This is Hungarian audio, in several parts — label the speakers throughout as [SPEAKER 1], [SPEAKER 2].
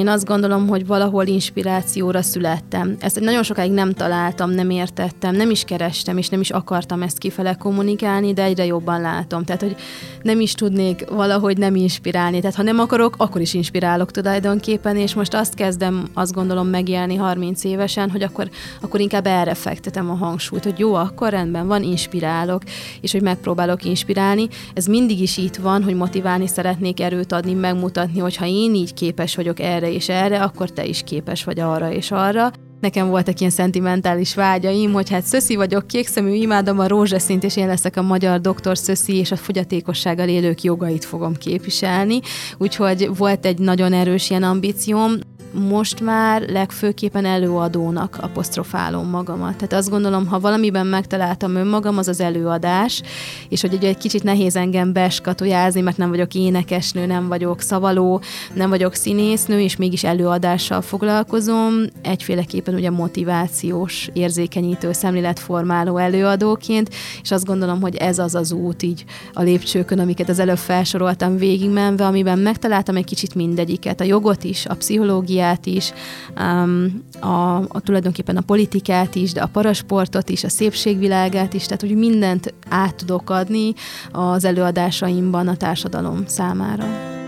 [SPEAKER 1] Én azt gondolom, hogy valahol inspirációra születtem. Ezt nagyon sokáig nem találtam, nem értettem, nem is kerestem, és nem is akartam ezt kifele kommunikálni, de egyre jobban látom. Tehát, hogy nem is tudnék valahogy nem inspirálni. Tehát, ha nem akarok, akkor is inspirálok tulajdonképpen, és most azt kezdem, azt gondolom megélni 30 évesen, hogy akkor, akkor inkább erre fektetem a hangsúlyt, hogy jó, akkor rendben van, inspirálok, és hogy megpróbálok inspirálni. Ez mindig is itt van, hogy motiválni szeretnék, erőt adni, megmutatni, hogy ha én így képes vagyok erre és erre, akkor te is képes vagy arra és arra. Nekem voltak ilyen szentimentális vágyaim, hogy hát szöszi vagyok, kékszemű, imádom a rózsaszint, és én leszek a magyar doktor szöszi, és a fogyatékossággal élők jogait fogom képviselni. Úgyhogy volt egy nagyon erős ilyen ambícióm most már legfőképpen előadónak apostrofálom magamat. Tehát azt gondolom, ha valamiben megtaláltam önmagam, az az előadás, és hogy ugye egy kicsit nehéz engem beskatujázni, mert nem vagyok énekesnő, nem vagyok szavaló, nem vagyok színésznő, és mégis előadással foglalkozom, egyféleképpen ugye motivációs, érzékenyítő, szemléletformáló előadóként, és azt gondolom, hogy ez az az út így a lépcsőkön, amiket az előbb felsoroltam végigmenve, amiben megtaláltam egy kicsit mindegyiket, a jogot is, a pszichológiát, médiát is, um, a, a tulajdonképpen a politikát is, de a parasportot is, a szépségvilágát is, tehát hogy mindent át tudok adni az előadásaimban a társadalom számára.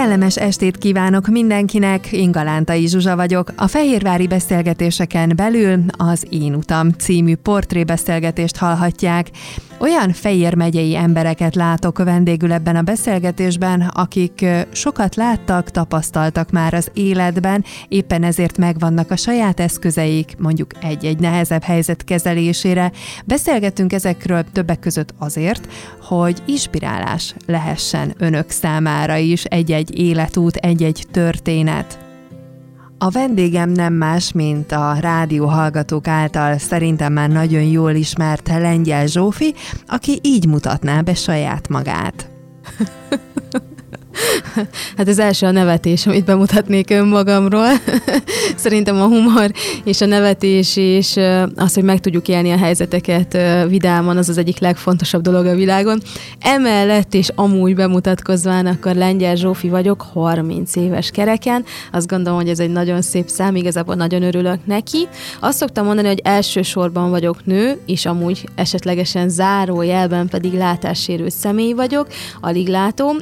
[SPEAKER 2] Kellemes estét kívánok mindenkinek, Ingalántai Zsuzsa vagyok. A Fehérvári beszélgetéseken belül az Én utam című portrébeszélgetést hallhatják. Olyan Fejér megyei embereket látok vendégül ebben a beszélgetésben, akik sokat láttak, tapasztaltak már az életben, éppen ezért megvannak a saját eszközeik, mondjuk egy-egy nehezebb helyzet kezelésére. Beszélgetünk ezekről többek között azért, hogy inspirálás lehessen önök számára is egy-egy életút, egy-egy történet. A vendégem nem más, mint a rádió hallgatók által szerintem már nagyon jól ismert Lengyel Zsófi, aki így mutatná be saját magát.
[SPEAKER 1] Hát az első a nevetés, amit bemutatnék önmagamról. Szerintem a humor és a nevetés és az, hogy meg tudjuk élni a helyzeteket vidáman, az az egyik legfontosabb dolog a világon. Emellett és amúgy bemutatkozván, akkor Lengyel Zsófi vagyok, 30 éves kereken. Azt gondolom, hogy ez egy nagyon szép szám, igazából nagyon örülök neki. Azt szoktam mondani, hogy elsősorban vagyok nő, és amúgy esetlegesen zárójelben pedig látássérült személy vagyok, alig látom,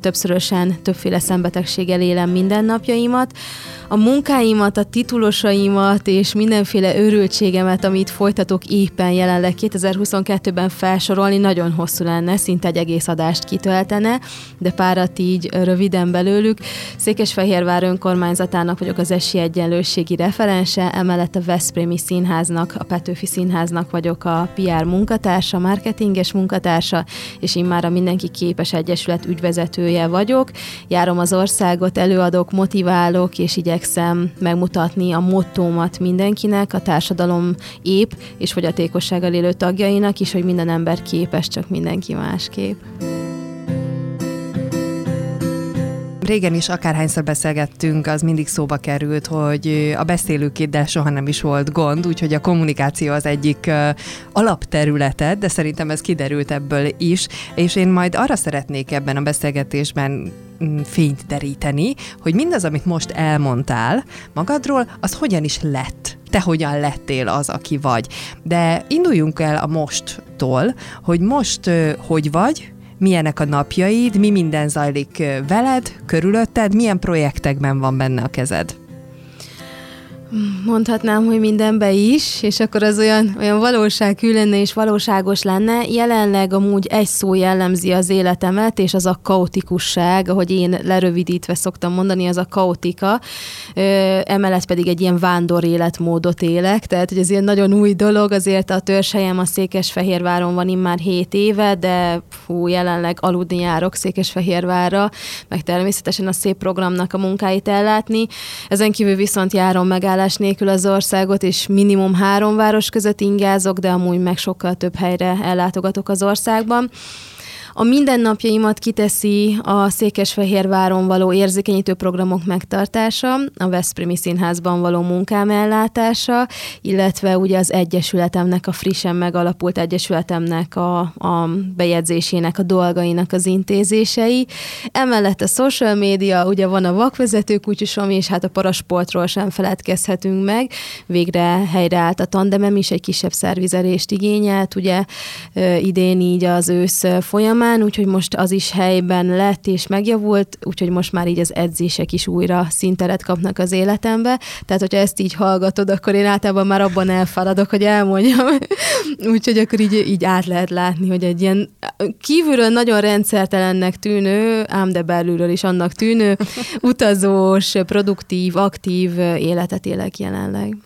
[SPEAKER 1] többszörös rendszeresen többféle szembetegséggel élem mindennapjaimat. A munkáimat, a titulosaimat és mindenféle örültségemet, amit folytatok éppen jelenleg 2022-ben felsorolni, nagyon hosszú lenne, szinte egy egész adást kitöltene, de párat így röviden belőlük. Székesfehérvár önkormányzatának vagyok az esélyegyenlőségi referense, emellett a Veszprémi Színháznak, a Petőfi Színháznak vagyok a PR munkatársa, marketinges munkatársa, és én már a Mindenki Képes Egyesület ügyvezetője vagyok vagyok, járom az országot, előadok, motiválok, és igyekszem megmutatni a mottómat mindenkinek, a társadalom ép és fogyatékossággal élő tagjainak is, hogy minden ember képes, csak mindenki másképp.
[SPEAKER 2] Régen is akárhányszor beszélgettünk, az mindig szóba került, hogy a beszélőkéddel soha nem is volt gond, úgyhogy a kommunikáció az egyik alapterületed, de szerintem ez kiderült ebből is, és én majd arra szeretnék ebben a beszélgetésben mm, fényt deríteni, hogy mindaz, amit most elmondtál magadról, az hogyan is lett te hogyan lettél az, aki vagy. De induljunk el a mosttól, hogy most hogy vagy, milyenek a napjaid, mi minden zajlik veled, körülötted, milyen projektekben van benne a kezed?
[SPEAKER 1] Mondhatnám, hogy mindenbe is, és akkor az olyan, olyan valósághű lenne és valóságos lenne. Jelenleg amúgy egy szó jellemzi az életemet, és az a kaotikusság, ahogy én lerövidítve szoktam mondani, az a kaotika. Emellett pedig egy ilyen vándor életmódot élek, tehát hogy ez ilyen nagyon új dolog, azért a törzshelyem a Székesfehérváron van immár 7 éve, de fú, jelenleg aludni járok Székesfehérvárra, meg természetesen a szép programnak a munkáit ellátni. Ezen kívül viszont járom megáll megállás nélkül az országot, és minimum három város között ingázok, de amúgy meg sokkal több helyre ellátogatok az országban. A mindennapjaimat kiteszi a Székesfehérváron való érzékenyítő programok megtartása, a Veszprémi Színházban való munkám ellátása, illetve ugye az Egyesületemnek, a frissen megalapult Egyesületemnek a, a bejegyzésének, a dolgainak az intézései. Emellett a social média, ugye van a vakvezető kutyusom, és hát a parasportról sem feledkezhetünk meg. Végre helyreállt a tandemem is, egy kisebb szervizelést igényelt, ugye idén így az ősz folyamán, úgyhogy most az is helyben lett és megjavult, úgyhogy most már így az edzések is újra szinteret kapnak az életembe. Tehát, hogyha ezt így hallgatod, akkor én általában már abban elfáradok, hogy elmondjam. úgyhogy akkor így, így át lehet látni, hogy egy ilyen kívülről nagyon rendszertelennek tűnő, ám de belülről is annak tűnő, utazós, produktív, aktív életet élek jelenleg.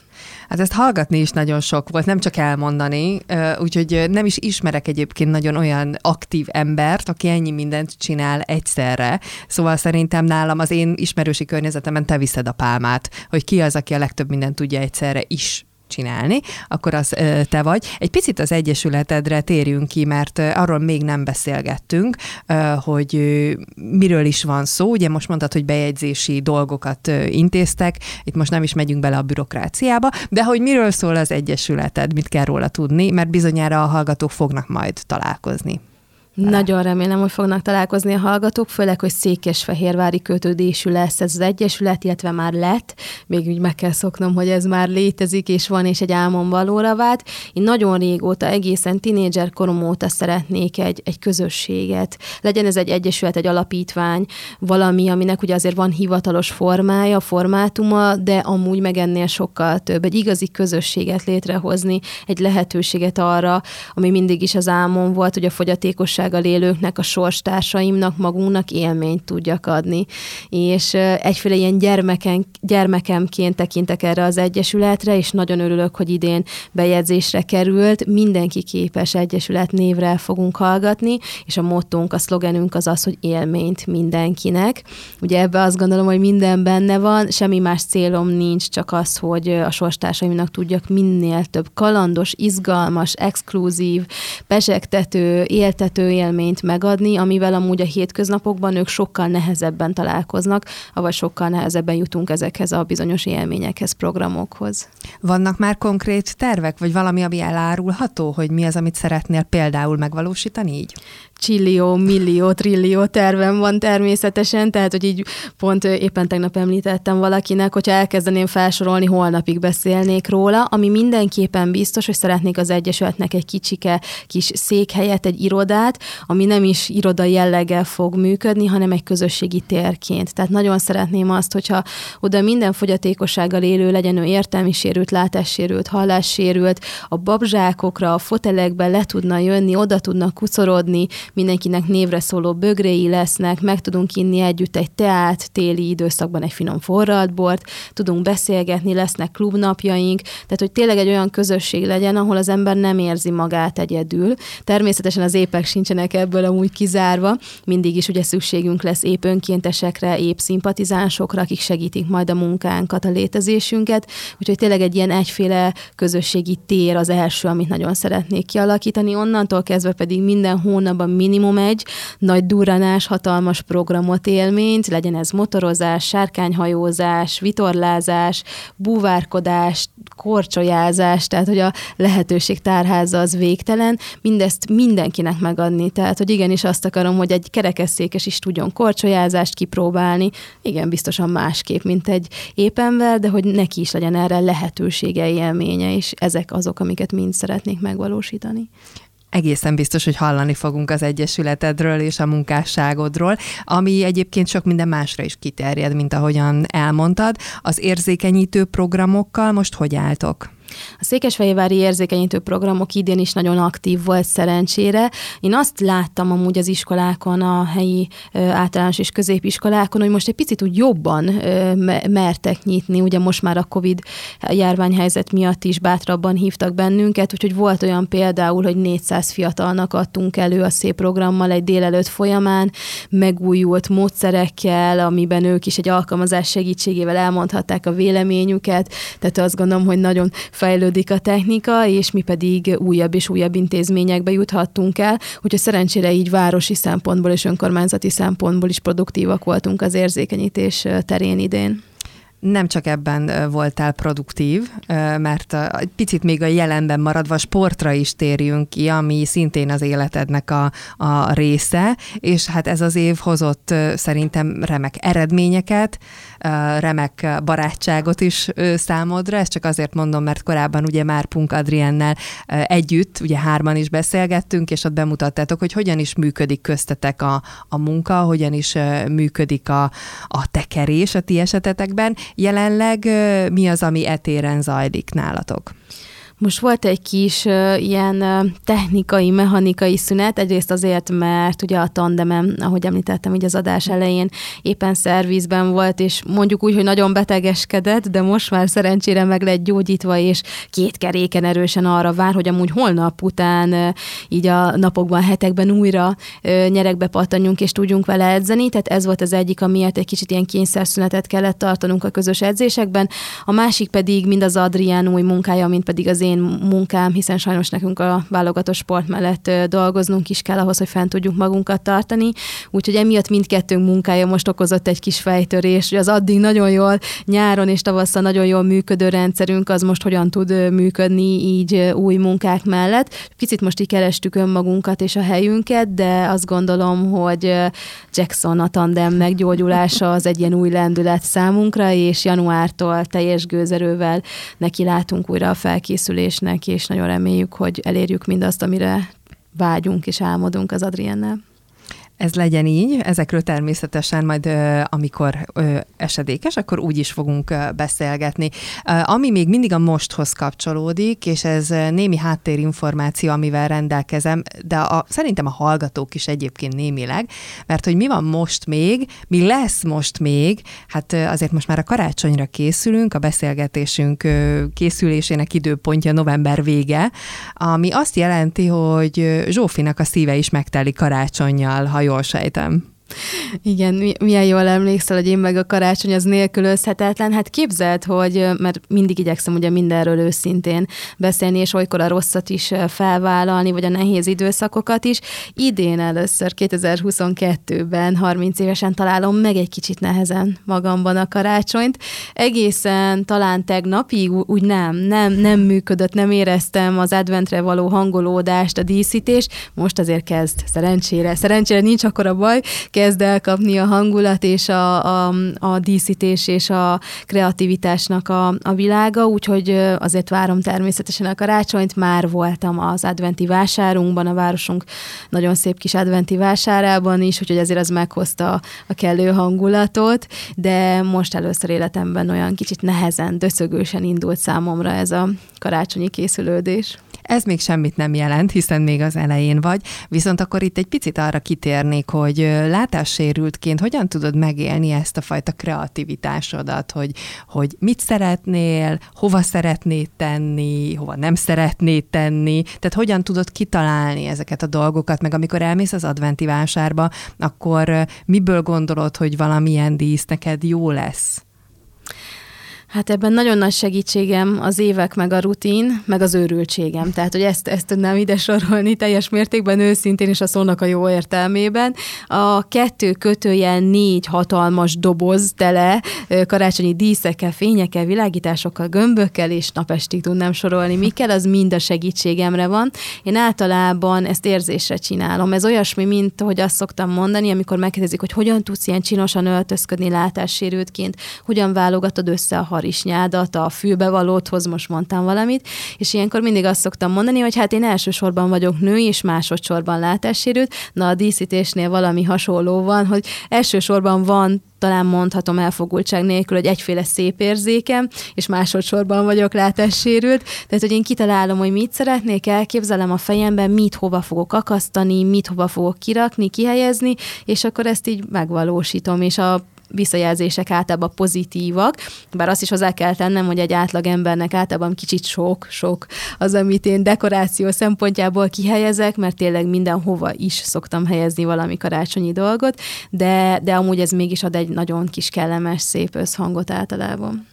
[SPEAKER 2] Hát ezt hallgatni is nagyon sok volt, nem csak elmondani, úgyhogy nem is ismerek egyébként nagyon olyan aktív embert, aki ennyi mindent csinál egyszerre. Szóval szerintem nálam az én ismerősi környezetemen te viszed a pálmát, hogy ki az, aki a legtöbb mindent tudja egyszerre is csinálni, akkor az te vagy. Egy picit az Egyesületedre térjünk ki, mert arról még nem beszélgettünk, hogy miről is van szó. Ugye most mondtad, hogy bejegyzési dolgokat intéztek, itt most nem is megyünk bele a bürokráciába, de hogy miről szól az Egyesületed, mit kell róla tudni, mert bizonyára a hallgatók fognak majd találkozni.
[SPEAKER 1] Nagyon remélem, hogy fognak találkozni a hallgatók, főleg, hogy Székesfehérvári kötődésű lesz ez az egyesület, illetve már lett. Még úgy meg kell szoknom, hogy ez már létezik, és van, és egy álmom valóra vált. Én nagyon régóta, egészen tinédzser korom óta szeretnék egy, egy közösséget. Legyen ez egy egyesület, egy alapítvány, valami, aminek ugye azért van hivatalos formája, formátuma, de amúgy meg ennél sokkal több. Egy igazi közösséget létrehozni, egy lehetőséget arra, ami mindig is az álmom volt, hogy a fogyatékosság fogyatékossággal élőknek, a sorstársaimnak, magunknak élményt tudjak adni. És egyféle ilyen gyermeken, gyermekemként tekintek erre az Egyesületre, és nagyon örülök, hogy idén bejegyzésre került. Mindenki képes Egyesület névre fogunk hallgatni, és a mottónk, a szlogenünk az az, hogy élményt mindenkinek. Ugye ebbe azt gondolom, hogy minden benne van, semmi más célom nincs, csak az, hogy a sorstársaimnak tudjak minél több kalandos, izgalmas, exkluzív, pesegtető, éltető élményt megadni, amivel amúgy a hétköznapokban ők sokkal nehezebben találkoznak, vagy sokkal nehezebben jutunk ezekhez a bizonyos élményekhez, programokhoz.
[SPEAKER 2] Vannak már konkrét tervek, vagy valami, ami elárulható, hogy mi az, amit szeretnél például megvalósítani így?
[SPEAKER 1] Csillió, millió, trillió tervem van természetesen, tehát hogy így pont éppen tegnap említettem valakinek, hogyha elkezdeném felsorolni, holnapig beszélnék róla, ami mindenképpen biztos, hogy szeretnék az Egyesületnek egy kicsike kis székhelyet, egy irodát, ami nem is iroda jelleggel fog működni, hanem egy közösségi térként. Tehát nagyon szeretném azt, hogyha oda minden fogyatékossággal élő legyen ő értelmi sérült, látássérült, hallássérült, a babzsákokra, a fotelekbe le tudna jönni, oda tudna kucorodni, mindenkinek névre szóló bögréi lesznek, meg tudunk inni együtt egy teát, téli időszakban egy finom forralt bort, tudunk beszélgetni, lesznek klubnapjaink, tehát hogy tényleg egy olyan közösség legyen, ahol az ember nem érzi magát egyedül. Természetesen az épek sincsenek ebből amúgy kizárva, mindig is ugye szükségünk lesz épp önkéntesekre, épp szimpatizánsokra, akik segítik majd a munkánkat, a létezésünket, úgyhogy tényleg egy ilyen egyféle közösségi tér az első, amit nagyon szeretnék kialakítani, onnantól kezdve pedig minden hónapban minimum egy nagy duranás, hatalmas programot, élményt, legyen ez motorozás, sárkányhajózás, vitorlázás, búvárkodás, korcsolyázás, tehát hogy a lehetőség tárháza az végtelen, mindezt mindenkinek megadni. Tehát, hogy igenis azt akarom, hogy egy kerekesszékes is tudjon korcsolyázást kipróbálni, igen, biztosan másképp, mint egy épember, de hogy neki is legyen erre lehetősége, élménye, és ezek azok, amiket mind szeretnék megvalósítani
[SPEAKER 2] egészen biztos, hogy hallani fogunk az Egyesületedről és a munkásságodról, ami egyébként sok minden másra is kiterjed, mint ahogyan elmondtad. Az érzékenyítő programokkal most hogy álltok?
[SPEAKER 1] A Székesfehérvári érzékenyítő programok idén is nagyon aktív volt szerencsére. Én azt láttam amúgy az iskolákon, a helyi általános és középiskolákon, hogy most egy picit úgy jobban mertek nyitni. Ugye most már a Covid járványhelyzet miatt is bátrabban hívtak bennünket, úgyhogy volt olyan például, hogy 400 fiatalnak adtunk elő a szép programmal egy délelőtt folyamán, megújult módszerekkel, amiben ők is egy alkalmazás segítségével elmondhatták a véleményüket, tehát azt gondolom, hogy nagyon fejlődik a technika, és mi pedig újabb és újabb intézményekbe juthattunk el, úgyhogy szerencsére így városi szempontból és önkormányzati szempontból is produktívak voltunk az érzékenyítés terén idén.
[SPEAKER 2] Nem csak ebben voltál produktív, mert egy picit még a jelenben maradva sportra is térjünk ki, ami szintén az életednek a, a része, és hát ez az év hozott szerintem remek eredményeket, remek barátságot is számodra, ezt csak azért mondom, mert korábban ugye már Punk Adriennel együtt, ugye hárman is beszélgettünk, és ott bemutattátok, hogy hogyan is működik köztetek a, a munka, hogyan is működik a, a tekerés a ti esetetekben. Jelenleg mi az, ami etéren zajlik nálatok?
[SPEAKER 1] Most volt egy kis uh, ilyen uh, technikai, mechanikai szünet, egyrészt azért, mert ugye a tandemem, ahogy említettem így az adás elején, éppen szervizben volt, és mondjuk úgy, hogy nagyon betegeskedett, de most már szerencsére meg lett gyógyítva, és két keréken erősen arra vár, hogy amúgy holnap után uh, így a napokban, hetekben újra uh, nyerekbe pattanjunk, és tudjunk vele edzeni, tehát ez volt az egyik, amiért egy kicsit ilyen kényszerszünetet kellett tartanunk a közös edzésekben. A másik pedig mind az Adrián új munkája, mint pedig az én munkám, hiszen sajnos nekünk a válogatott sport mellett dolgoznunk is kell ahhoz, hogy fent tudjuk magunkat tartani. Úgyhogy emiatt mindkettőnk munkája most okozott egy kis fejtörés, hogy az addig nagyon jól nyáron és tavasszal nagyon jól működő rendszerünk az most hogyan tud működni így új munkák mellett. Picit most így kerestük önmagunkat és a helyünket, de azt gondolom, hogy Jackson a tandem meggyógyulása az egy ilyen új lendület számunkra, és januártól teljes gőzerővel neki látunk újra a felkészülésre készülésnek, és nagyon reméljük, hogy elérjük mindazt, amire vágyunk és álmodunk az Adriennel.
[SPEAKER 2] Ez legyen így, ezekről természetesen majd amikor esedékes, akkor úgy is fogunk beszélgetni. Ami még mindig a mosthoz kapcsolódik, és ez némi háttérinformáció, amivel rendelkezem, de a, szerintem a hallgatók is egyébként némileg, mert hogy mi van most még, mi lesz most még, hát azért most már a karácsonyra készülünk, a beszélgetésünk készülésének időpontja november vége, ami azt jelenti, hogy Zsófinak a szíve is megteli karácsonyjal, ha jól sejtem.
[SPEAKER 1] Igen, milyen jól emlékszel, hogy én meg a karácsony az nélkülözhetetlen. Hát képzeld, hogy, mert mindig igyekszem ugye mindenről őszintén beszélni, és olykor a rosszat is felvállalni, vagy a nehéz időszakokat is. Idén először, 2022-ben, 30 évesen találom meg egy kicsit nehezen magamban a karácsonyt. Egészen talán tegnapig úgy nem, nem, nem működött, nem éreztem az adventre való hangolódást, a díszítést. Most azért kezd, szerencsére. Szerencsére nincs akkor a baj, kezd elkapni a hangulat és a, a, a díszítés és a kreativitásnak a, a világa, úgyhogy azért várom természetesen a karácsonyt. Már voltam az adventi vásárunkban, a városunk nagyon szép kis adventi vásárában is, úgyhogy ezért az meghozta a kellő hangulatot, de most először életemben olyan kicsit nehezen, döcögősen indult számomra ez a karácsonyi készülődés.
[SPEAKER 2] Ez még semmit nem jelent, hiszen még az elején vagy, viszont akkor itt egy picit arra kitérnék, hogy látássérültként hogyan tudod megélni ezt a fajta kreativitásodat, hogy, hogy mit szeretnél, hova szeretnéd tenni, hova nem szeretnéd tenni, tehát hogyan tudod kitalálni ezeket a dolgokat, meg amikor elmész az adventi vásárba, akkor miből gondolod, hogy valamilyen dísz neked jó lesz?
[SPEAKER 1] Hát ebben nagyon nagy segítségem az évek, meg a rutin, meg az őrültségem. Tehát, hogy ezt, ezt tudnám ide sorolni teljes mértékben, őszintén is a szónak a jó értelmében. A kettő kötőjel négy hatalmas doboz tele karácsonyi díszekkel, fényekkel, világításokkal, gömbökkel és napestig tudnám sorolni. Mikkel, az mind a segítségemre van. Én általában ezt érzésre csinálom. Ez olyasmi, mint hogy azt szoktam mondani, amikor megkérdezik, hogy hogyan tudsz ilyen csinosan öltözködni látássérültként, hogyan válogatod össze a harisnyádat, a fülbevalóthoz, most mondtam valamit, és ilyenkor mindig azt szoktam mondani, hogy hát én elsősorban vagyok nő, és másodszorban látássérült, na a díszítésnél valami hasonló van, hogy elsősorban van talán mondhatom elfogultság nélkül, hogy egyféle szép érzékem, és másodszorban vagyok látássérült. Tehát, hogy én kitalálom, hogy mit szeretnék, elképzelem a fejemben, mit hova fogok akasztani, mit hova fogok kirakni, kihelyezni, és akkor ezt így megvalósítom, és a visszajelzések általában pozitívak, bár azt is hozzá kell tennem, hogy egy átlag embernek általában kicsit sok, sok az, amit én dekoráció szempontjából kihelyezek, mert tényleg mindenhova is szoktam helyezni valami karácsonyi dolgot, de, de amúgy ez mégis ad egy nagyon kis kellemes, szép összhangot általában.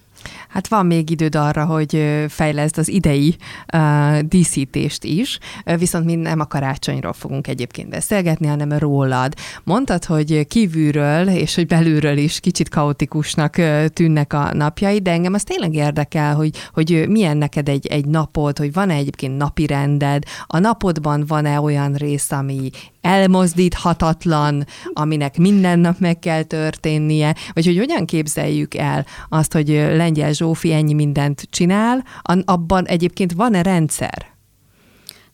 [SPEAKER 2] Hát van még időd arra, hogy fejleszd az idei uh, díszítést is, viszont mi nem a karácsonyról fogunk egyébként beszélgetni, hanem rólad. Mondtad, hogy kívülről és hogy belülről is kicsit kaotikusnak tűnnek a napjai, de engem az tényleg érdekel, hogy, hogy milyen neked egy, egy napod, hogy van-e egyébként napi rended, a napodban van-e olyan rész, ami elmozdíthatatlan, aminek minden nap meg kell történnie, vagy hogy hogyan képzeljük el azt, hogy Lengyel Zsófi ennyi mindent csinál, abban egyébként van-e rendszer?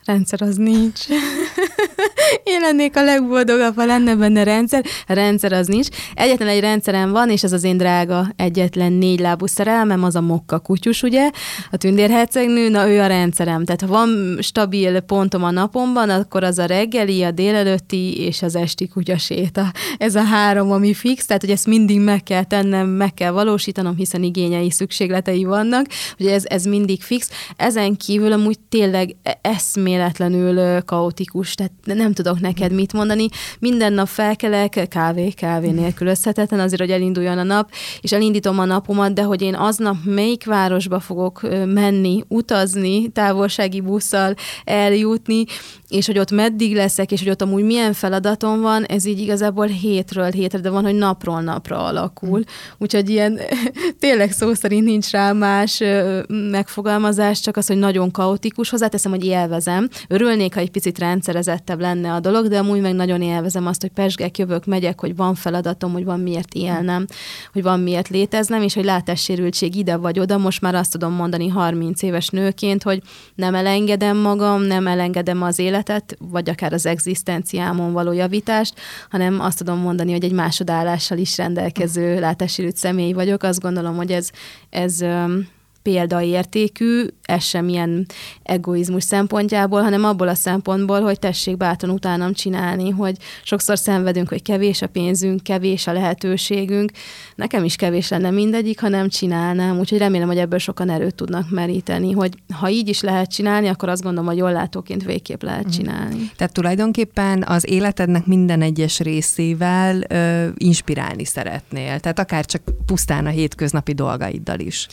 [SPEAKER 1] Rendszer az nincs. Én lennék a legboldogabb, ha lenne benne rendszer. Rendszer az nincs. Egyetlen egy rendszerem van, és ez az én drága egyetlen négy lábú szerelmem, az a mokka kutyus, ugye? A tündérhercegnő, na ő a rendszerem. Tehát ha van stabil pontom a napomban, akkor az a reggeli, a délelőtti és az esti kutyaséta. Ez a három, ami fix, tehát hogy ezt mindig meg kell tennem, meg kell valósítanom, hiszen igényei, szükségletei vannak, hogy ez, ez mindig fix. Ezen kívül amúgy tényleg eszméletlenül kaotikus, tehát nem tudok neked mit mondani. Minden nap felkelek, kávé, kávé nélkülözhetetlen azért, hogy elinduljon a nap, és elindítom a napomat, de hogy én aznap melyik városba fogok menni, utazni, távolsági busszal eljutni, és hogy ott meddig leszek, és hogy ott amúgy milyen feladatom van, ez így igazából hétről hétre, de van, hogy napról napra alakul. Úgyhogy ilyen tényleg szó szerint nincs rá más megfogalmazás, csak az, hogy nagyon kaotikus. Hozzáteszem, hogy élvezem. Örülnék, ha egy picit rendszerezettebb lenne a dolog, de amúgy meg nagyon élvezem azt, hogy pesgek, jövök, megyek, hogy van feladatom, hogy van miért élnem, hogy van miért léteznem, és hogy látássérültség ide vagy oda. Most már azt tudom mondani 30 éves nőként, hogy nem elengedem magam, nem elengedem az életet, vagy akár az egzisztenciámon való javítást, hanem azt tudom mondani, hogy egy másodállással is rendelkező látássérült személy vagyok. Azt gondolom, hogy ez, ez példaértékű, ez sem ilyen egoizmus szempontjából, hanem abból a szempontból, hogy tessék bátran utánam csinálni, hogy sokszor szenvedünk, hogy kevés a pénzünk, kevés a lehetőségünk. Nekem is kevés lenne mindegyik, ha nem csinálnám, úgyhogy remélem, hogy ebből sokan erőt tudnak meríteni, hogy ha így is lehet csinálni, akkor azt gondolom, hogy jól látóként végképp lehet mhm. csinálni.
[SPEAKER 2] Tehát tulajdonképpen az életednek minden egyes részével ö, inspirálni szeretnél, tehát akár csak pusztán a hétköznapi dolgaiddal is.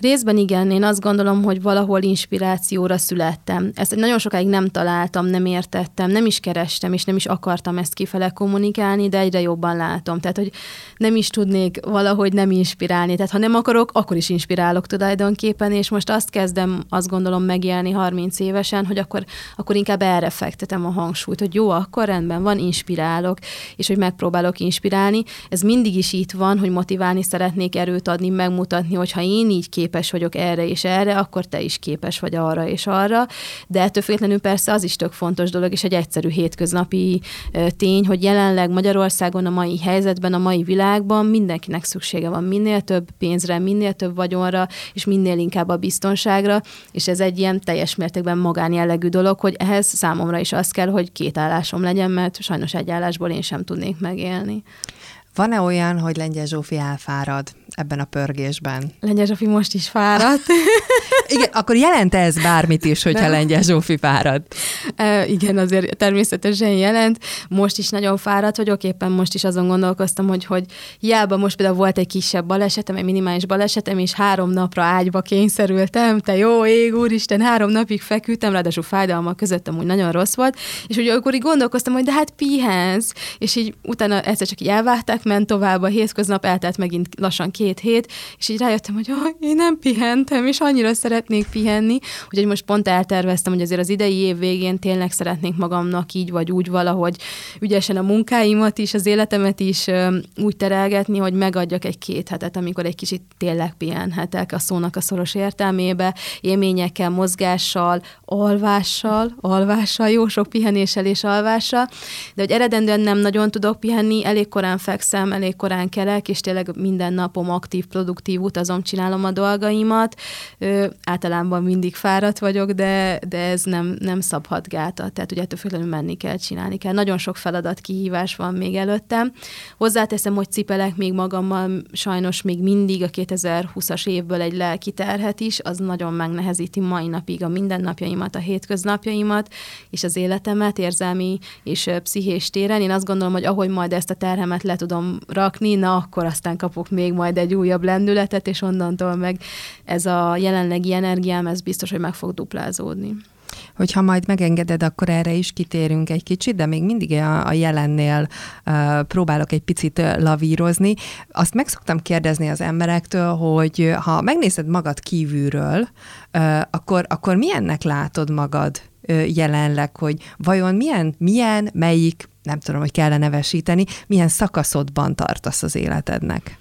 [SPEAKER 1] Részben igen, én azt gondolom, hogy valahol inspirációra születtem. Ezt nagyon sokáig nem találtam, nem értettem, nem is kerestem, és nem is akartam ezt kifele kommunikálni, de egyre jobban látom. Tehát, hogy nem is tudnék valahogy nem inspirálni. Tehát, ha nem akarok, akkor is inspirálok tulajdonképpen, és most azt kezdem, azt gondolom megélni 30 évesen, hogy akkor, akkor inkább erre fektetem a hangsúlyt, hogy jó, akkor rendben van, inspirálok, és hogy megpróbálok inspirálni. Ez mindig is itt van, hogy motiválni szeretnék, erőt adni, megmutatni, hogy ha én így kép képes vagyok erre és erre, akkor te is képes vagy arra és arra. De ettől függetlenül persze az is tök fontos dolog, és egy egyszerű hétköznapi tény, hogy jelenleg Magyarországon a mai helyzetben, a mai világban mindenkinek szüksége van minél több pénzre, minél több vagyonra, és minél inkább a biztonságra, és ez egy ilyen teljes mértékben magánjellegű dolog, hogy ehhez számomra is az kell, hogy két állásom legyen, mert sajnos egy állásból én sem tudnék megélni.
[SPEAKER 2] Van-e olyan, hogy Lengyel Zsófi elfárad ebben a pörgésben?
[SPEAKER 1] Lengyel Zsófi most is fáradt.
[SPEAKER 2] igen, akkor jelent ez bármit is, hogyha Nem. Lengyel Zsófi fárad?
[SPEAKER 1] E, igen, azért természetesen jelent. Most is nagyon fáradt vagyok, éppen most is azon gondolkoztam, hogy, hogy hiába most például volt egy kisebb balesetem, egy minimális balesetem, és három napra ágyba kényszerültem, te jó ég, úristen, három napig feküdtem, ráadásul fájdalmak között amúgy nagyon rossz volt, és ugye akkor így gondolkoztam, hogy de hát pihensz, és így utána egyszer csak így elvágták, ment tovább a hétköznap, eltelt megint lassan két hét, és így rájöttem, hogy oh, én nem pihentem, és annyira szeretnék pihenni, úgyhogy most pont elterveztem, hogy azért az idei év végén tényleg szeretnék magamnak így vagy úgy valahogy ügyesen a munkáimat is, az életemet is úgy terelgetni, hogy megadjak egy két hetet, amikor egy kicsit tényleg pihenhetek a szónak a szoros értelmébe, élményekkel, mozgással, alvással, alvással, jó sok pihenéssel és alvással, de hogy eredendően nem nagyon tudok pihenni, elég korán fekszem, elég korán kelek, és tényleg minden napom aktív, produktív utazom, csinálom a dolgaimat. Ö, általában mindig fáradt vagyok, de, de ez nem, nem szabhat gátat. Tehát ugye ettől függetlenül menni kell, csinálni kell. Nagyon sok feladat, kihívás van még előttem. Hozzáteszem, hogy cipelek még magammal sajnos még mindig a 2020-as évből egy lelki terhet is, az nagyon megnehezíti mai napig a mindennapjaimat, a hétköznapjaimat, és az életemet érzelmi és pszichés téren. Én azt gondolom, hogy ahogy majd ezt a terhemet le tudom rakni, na akkor aztán kapok még majd egy újabb lendületet, és onnantól meg ez a jelenlegi energiám, ez biztos, hogy meg fog duplázódni.
[SPEAKER 2] Hogyha majd megengeded, akkor erre is kitérünk egy kicsit, de még mindig a, a jelennél uh, próbálok egy picit lavírozni. Azt meg szoktam kérdezni az emberektől, hogy ha megnézed magad kívülről, uh, akkor, akkor milyennek látod magad uh, jelenleg, hogy vajon milyen, milyen, melyik, nem tudom, hogy kellene nevesíteni, milyen szakaszodban tartasz az életednek?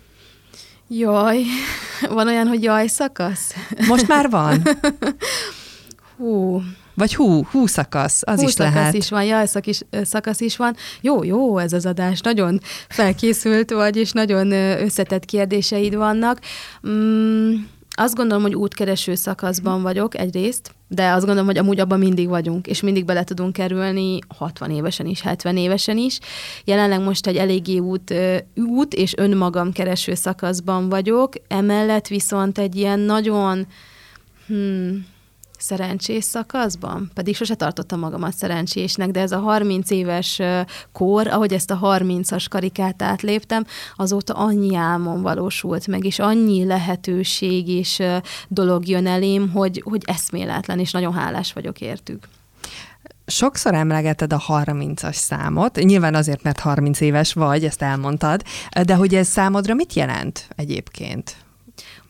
[SPEAKER 1] Jaj, van olyan, hogy jaj szakasz?
[SPEAKER 2] Most már van.
[SPEAKER 1] Hú.
[SPEAKER 2] Vagy hú, hú szakasz, az
[SPEAKER 1] hú
[SPEAKER 2] is
[SPEAKER 1] szakasz
[SPEAKER 2] lehet.
[SPEAKER 1] is van, jaj is, szakasz is van. Jó, jó ez az adás, nagyon felkészült vagy, és nagyon összetett kérdéseid vannak. Mm, azt gondolom, hogy útkereső szakaszban vagyok egyrészt, de azt gondolom, hogy amúgy abban mindig vagyunk, és mindig bele tudunk kerülni 60 évesen is, 70 évesen is. Jelenleg most egy eléggé út, út és önmagam kereső szakaszban vagyok, emellett viszont egy ilyen nagyon hmm, szerencsés szakaszban, pedig sose tartottam magamat szerencsésnek, de ez a 30 éves kor, ahogy ezt a 30-as karikát átléptem, azóta annyi álmom valósult meg, és annyi lehetőség és dolog jön elém, hogy, hogy eszméletlen, és nagyon hálás vagyok értük.
[SPEAKER 2] Sokszor emlegeted a 30-as számot, nyilván azért, mert 30 éves vagy, ezt elmondtad, de hogy ez számodra mit jelent egyébként?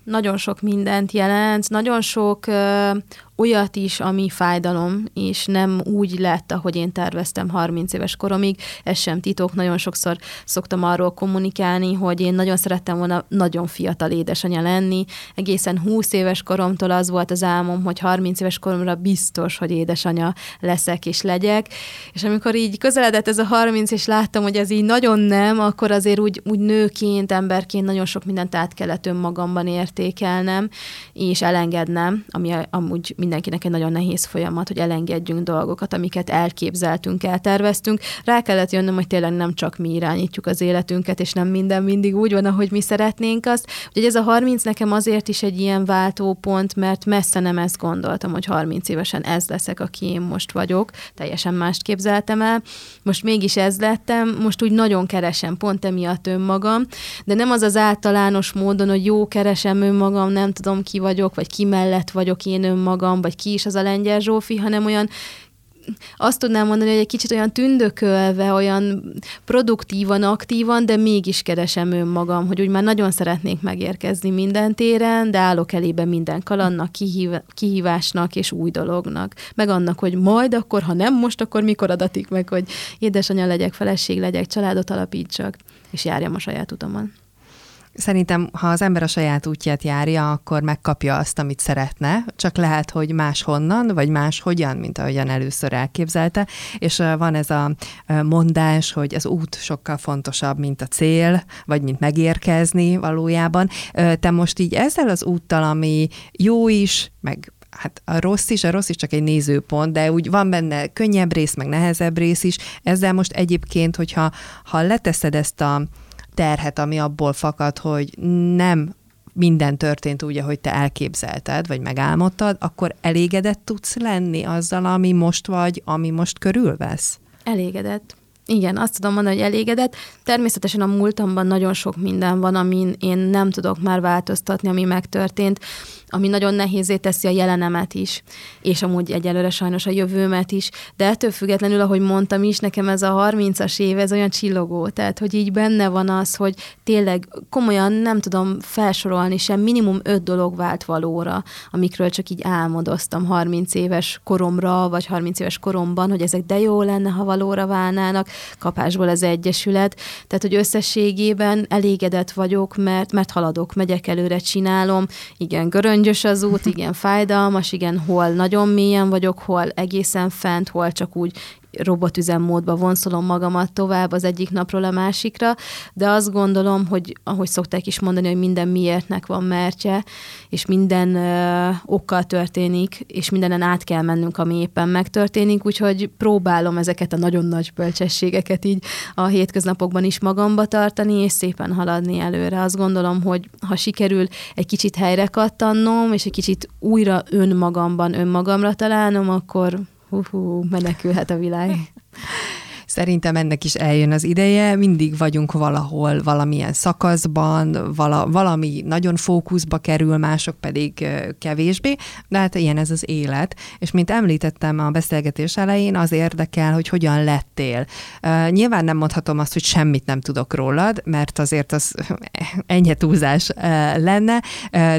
[SPEAKER 1] Nagyon sok mindent jelent, nagyon sok ö, olyat is, ami fájdalom, és nem úgy lett, ahogy én terveztem 30 éves koromig. Ez sem titok, nagyon sokszor szoktam arról kommunikálni, hogy én nagyon szerettem volna nagyon fiatal édesanyja lenni. Egészen 20 éves koromtól az volt az álmom, hogy 30 éves koromra biztos, hogy édesanyja leszek és legyek. És amikor így közeledett ez a 30, és láttam, hogy ez így nagyon nem, akkor azért úgy, úgy nőként, emberként nagyon sok mindent át kellett önmagamban értékelnem, és elengednem, ami amúgy mindenkinek egy nagyon nehéz folyamat, hogy elengedjünk dolgokat, amiket elképzeltünk, elterveztünk. Rá kellett jönnöm, hogy tényleg nem csak mi irányítjuk az életünket, és nem minden mindig úgy van, ahogy mi szeretnénk azt. Úgyhogy ez a 30 nekem azért is egy ilyen váltópont, mert messze nem ezt gondoltam, hogy 30 évesen ez leszek, aki én most vagyok. Teljesen mást képzeltem el. Most mégis ez lettem, most úgy nagyon keresem, pont emiatt önmagam, de nem az az általános módon, hogy jó keresem önmagam, nem tudom ki vagyok, vagy ki mellett vagyok én önmagam, vagy ki is az a lengyel Zsófi, hanem olyan azt tudnám mondani, hogy egy kicsit olyan tündökölve, olyan produktívan, aktívan, de mégis keresem önmagam, hogy úgy már nagyon szeretnék megérkezni minden téren, de állok elébe minden kalannak, kihív, kihívásnak és új dolognak. Meg annak, hogy majd akkor, ha nem most, akkor mikor adatik meg, hogy édesanyja legyek, feleség legyek, családot alapítsak, és járjam a saját utamon.
[SPEAKER 2] Szerintem, ha az ember a saját útját járja, akkor megkapja azt, amit szeretne, csak lehet, hogy máshonnan, vagy máshogyan, mint ahogyan először elképzelte, és van ez a mondás, hogy az út sokkal fontosabb, mint a cél, vagy mint megérkezni valójában. Te most így ezzel az úttal, ami jó is, meg hát a rossz is, a rossz is csak egy nézőpont, de úgy van benne könnyebb rész, meg nehezebb rész is. Ezzel most egyébként, hogyha ha leteszed ezt a terhet, ami abból fakad, hogy nem minden történt úgy, ahogy te elképzelted, vagy megálmodtad, akkor elégedett tudsz lenni azzal, ami most vagy, ami most körülvesz?
[SPEAKER 1] Elégedett. Igen, azt tudom mondani, hogy elégedett. Természetesen a múltamban nagyon sok minden van, amin én nem tudok már változtatni, ami megtörtént ami nagyon nehézé teszi a jelenemet is, és amúgy egyelőre sajnos a jövőmet is, de ettől függetlenül, ahogy mondtam is, nekem ez a 30-as év, ez olyan csillogó, tehát hogy így benne van az, hogy tényleg komolyan nem tudom felsorolni sem, minimum öt dolog vált valóra, amikről csak így álmodoztam 30 éves koromra, vagy 30 éves koromban, hogy ezek de jó lenne, ha valóra válnának, kapásból az egyesület, tehát hogy összességében elégedett vagyok, mert, mert haladok, megyek előre, csinálom, igen, göröngy Göngyös az út, igen, fájdalmas, igen, hol nagyon mélyen vagyok, hol egészen fent, hol csak úgy robotüzemmódba vonszolom magamat tovább az egyik napról a másikra, de azt gondolom, hogy ahogy szokták is mondani, hogy minden miértnek van mertje, és minden ö, okkal történik, és mindenen át kell mennünk, ami éppen megtörténik, úgyhogy próbálom ezeket a nagyon nagy bölcsességeket így a hétköznapokban is magamba tartani, és szépen haladni előre. Azt gondolom, hogy ha sikerül egy kicsit helyre kattannom, és egy kicsit újra önmagamban, önmagamra találnom, akkor hú, menekülhet a világ.
[SPEAKER 2] Szerintem ennek is eljön az ideje, mindig vagyunk valahol valamilyen szakaszban, vala, valami nagyon fókuszba kerül, mások pedig kevésbé, de hát ilyen ez az élet. És mint említettem a beszélgetés elején, az érdekel, hogy hogyan lettél. Nyilván nem mondhatom azt, hogy semmit nem tudok rólad, mert azért az enyhe túlzás lenne,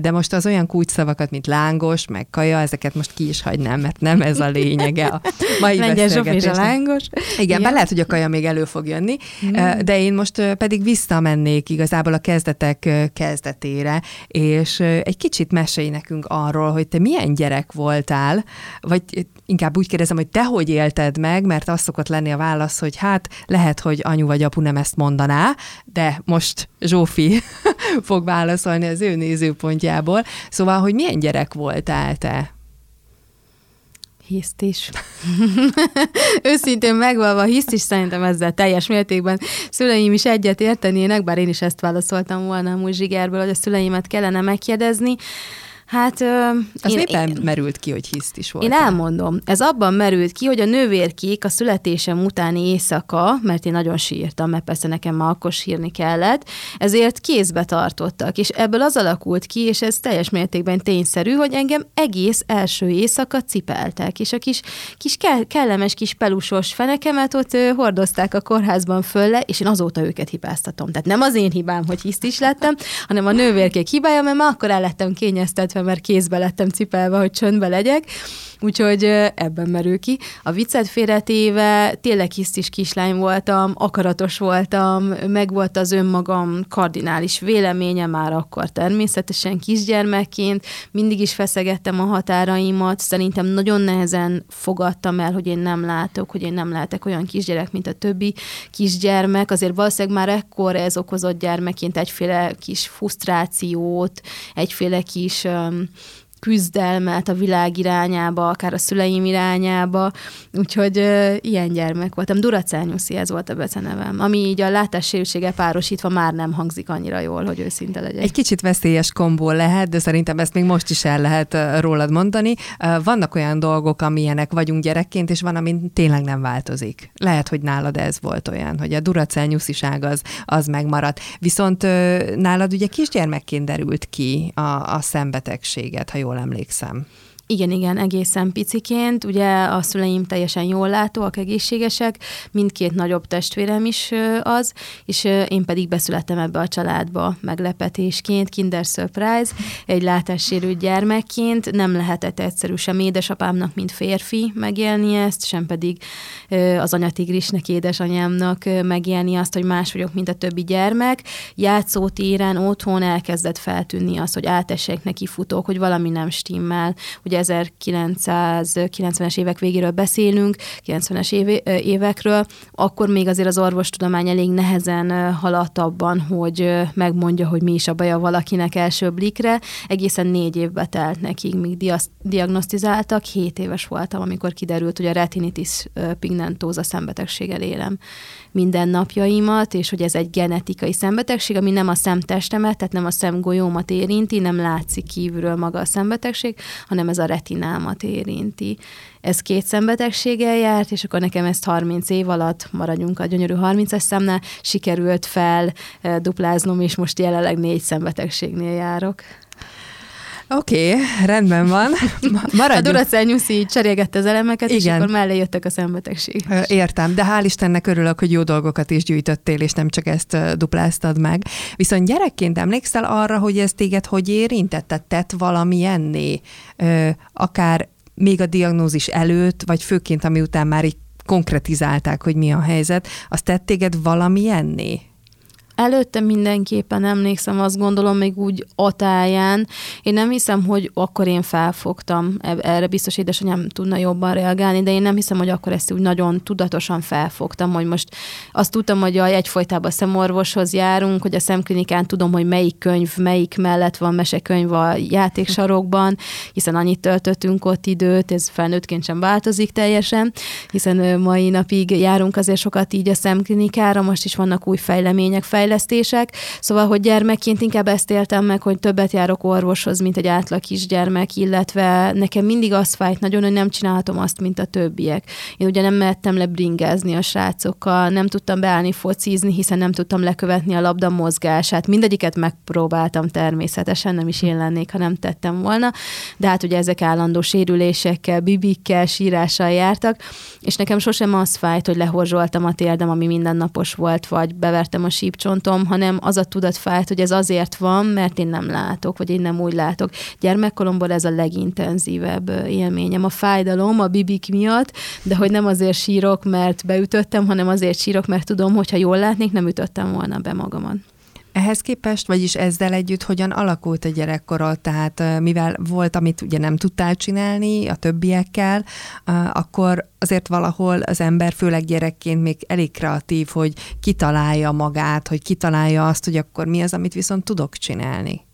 [SPEAKER 2] de most az olyan kulcsszavakat, mint lángos, meg kaja, ezeket most ki is hagynám, mert nem ez a lényege a mai beszélgetésnek.
[SPEAKER 1] a lángos.
[SPEAKER 2] Igen, bár lehet, hogy a kaja még elő fog jönni, mm. de én most pedig visszamennék igazából a kezdetek kezdetére, és egy kicsit mesélj nekünk arról, hogy te milyen gyerek voltál, vagy inkább úgy kérdezem, hogy te hogy élted meg, mert az szokott lenni a válasz, hogy hát lehet, hogy anyu vagy apu nem ezt mondaná, de most Zsófi fog válaszolni az ő nézőpontjából. Szóval, hogy milyen gyerek voltál te?
[SPEAKER 1] Hiszt is. Őszintén megvalva hiszt is szerintem ezzel teljes mértékben szüleim is egyet értenének, bár én is ezt válaszoltam volna a Zsigerből, hogy a szüleimet kellene megkérdezni. Hát...
[SPEAKER 2] Az én, éppen én, merült ki, hogy hiszt is volt.
[SPEAKER 1] Én elmondom. Ez abban merült ki, hogy a nővérkék a születésem utáni éjszaka, mert én nagyon sírtam, mert persze nekem már akkor sírni kellett, ezért kézbe tartottak, és ebből az alakult ki, és ez teljes mértékben tényszerű, hogy engem egész első éjszaka cipeltek, és a kis, kis kellemes kis pelusos fenekemet ott ö, hordozták a kórházban fölle, és én azóta őket hibáztatom. Tehát nem az én hibám, hogy hiszt is lettem, hanem a nővérkék hibája, mert már akkor el lettem kényeztetve mert kézbe lettem cipelve, hogy csöndbe legyek, úgyhogy ebben merül ki. A viccet félretéve tényleg hisztis kislány voltam, akaratos voltam, meg volt az önmagam kardinális véleménye már akkor természetesen kisgyermekként, mindig is feszegettem a határaimat, szerintem nagyon nehezen fogadtam el, hogy én nem látok, hogy én nem lehetek olyan kisgyerek, mint a többi kisgyermek, azért valószínűleg már ekkor ez okozott gyermekként egyféle kis frusztrációt, egyféle kis um, küzdelmet a világ irányába, akár a szüleim irányába, úgyhogy ö, ilyen gyermek voltam. Duracányuszi ez volt a becenevem, ami így a látássérültsége párosítva már nem hangzik annyira jól, hogy őszinte legyek.
[SPEAKER 2] Egy kicsit veszélyes kombó lehet, de szerintem ezt még most is el lehet rólad mondani. Vannak olyan dolgok, amilyenek vagyunk gyerekként, és van, ami tényleg nem változik. Lehet, hogy nálad ez volt olyan, hogy a duracányusziság az, az megmaradt. Viszont nálad ugye kisgyermekként derült ki a, a szembetegséget, ha jól jól emlékszem.
[SPEAKER 1] Igen, igen, egészen piciként. Ugye a szüleim teljesen jól látóak, egészségesek, mindkét nagyobb testvérem is az, és én pedig beszülettem ebbe a családba meglepetésként, kinder surprise, egy látássérült gyermekként. Nem lehetett egyszerű sem édesapámnak, mint férfi megélni ezt, sem pedig az anyatigrisnek, édesanyámnak megélni azt, hogy más vagyok, mint a többi gyermek. Játszótéren, otthon elkezdett feltűnni az, hogy átesek neki futók, hogy valami nem stimmel. Ugye 1990-es évek végéről beszélünk, 90-es évekről, akkor még azért az orvostudomány elég nehezen haladt abban, hogy megmondja, hogy mi is a baja valakinek első blikre. Egészen négy évbe telt nekik, míg diagnosztizáltak. Hét éves voltam, amikor kiderült, hogy a retinitis pigmentosa szembetegséggel élem minden napjaimat, és hogy ez egy genetikai szembetegség, ami nem a szemtestemet, tehát nem a szemgolyómat érinti, nem látszik kívülről maga a szembetegség, hanem ez a retinámat érinti. Ez két szembetegséggel járt, és akkor nekem ezt 30 év alatt, maradjunk a gyönyörű 30-es szemnál, sikerült fel eh, dupláznom, és most jelenleg négy szembetegségnél járok.
[SPEAKER 2] Oké, okay, rendben van.
[SPEAKER 1] Maradjunk. A Duracell Nyuszi cserélgette az elemeket, Igen. és akkor mellé jöttek a szembetegség.
[SPEAKER 2] Értem, de hál' Istennek örülök, hogy jó dolgokat is gyűjtöttél, és nem csak ezt dupláztad meg. Viszont gyerekként emlékszel arra, hogy ez téged hogy érintett? tett valami enné? Akár még a diagnózis előtt, vagy főként ami után már így konkretizálták, hogy mi a helyzet, azt tett téged valami enné?
[SPEAKER 1] Előtte mindenképpen emlékszem, azt gondolom még úgy atáján. Én nem hiszem, hogy akkor én felfogtam, erre biztos édesanyám tudna jobban reagálni, de én nem hiszem, hogy akkor ezt úgy nagyon tudatosan felfogtam, hogy most azt tudtam, hogy egyfolytában szemorvoshoz járunk, hogy a szemklinikán tudom, hogy melyik könyv, melyik mellett van mesekönyv a játéksarokban, hiszen annyit töltöttünk ott időt, ez felnőttként sem változik teljesen, hiszen mai napig járunk azért sokat így a szemklinikára, most is vannak új fejlemények, fejlemények fejlesztések, szóval, hogy gyermekként inkább ezt éltem meg, hogy többet járok orvoshoz, mint egy átlag kisgyermek, illetve nekem mindig az fájt nagyon, hogy nem csinálhatom azt, mint a többiek. Én ugye nem mehettem le bringázni a srácokkal, nem tudtam beállni focizni, hiszen nem tudtam lekövetni a labda mozgását. Mindegyiket megpróbáltam természetesen, nem is én lennék, ha nem tettem volna, de hát ugye ezek állandó sérülésekkel, bibikkel, sírással jártak, és nekem sosem az fájt, hogy lehorzsoltam a térdem, ami mindennapos volt, vagy bevertem a sípcsontom, hanem az a tudat fájt, hogy ez azért van, mert én nem látok, vagy én nem úgy látok. Gyermekkoromból ez a legintenzívebb élményem. A fájdalom a bibik miatt, de hogy nem azért sírok, mert beütöttem, hanem azért sírok, mert tudom, hogy ha jól látnék, nem ütöttem volna be magamat.
[SPEAKER 2] Ehhez képest, vagyis ezzel együtt hogyan alakult a gyerekkorod? Tehát mivel volt, amit ugye nem tudtál csinálni a többiekkel, akkor azért valahol az ember, főleg gyerekként még elég kreatív, hogy kitalálja magát, hogy kitalálja azt, hogy akkor mi az, amit viszont tudok csinálni.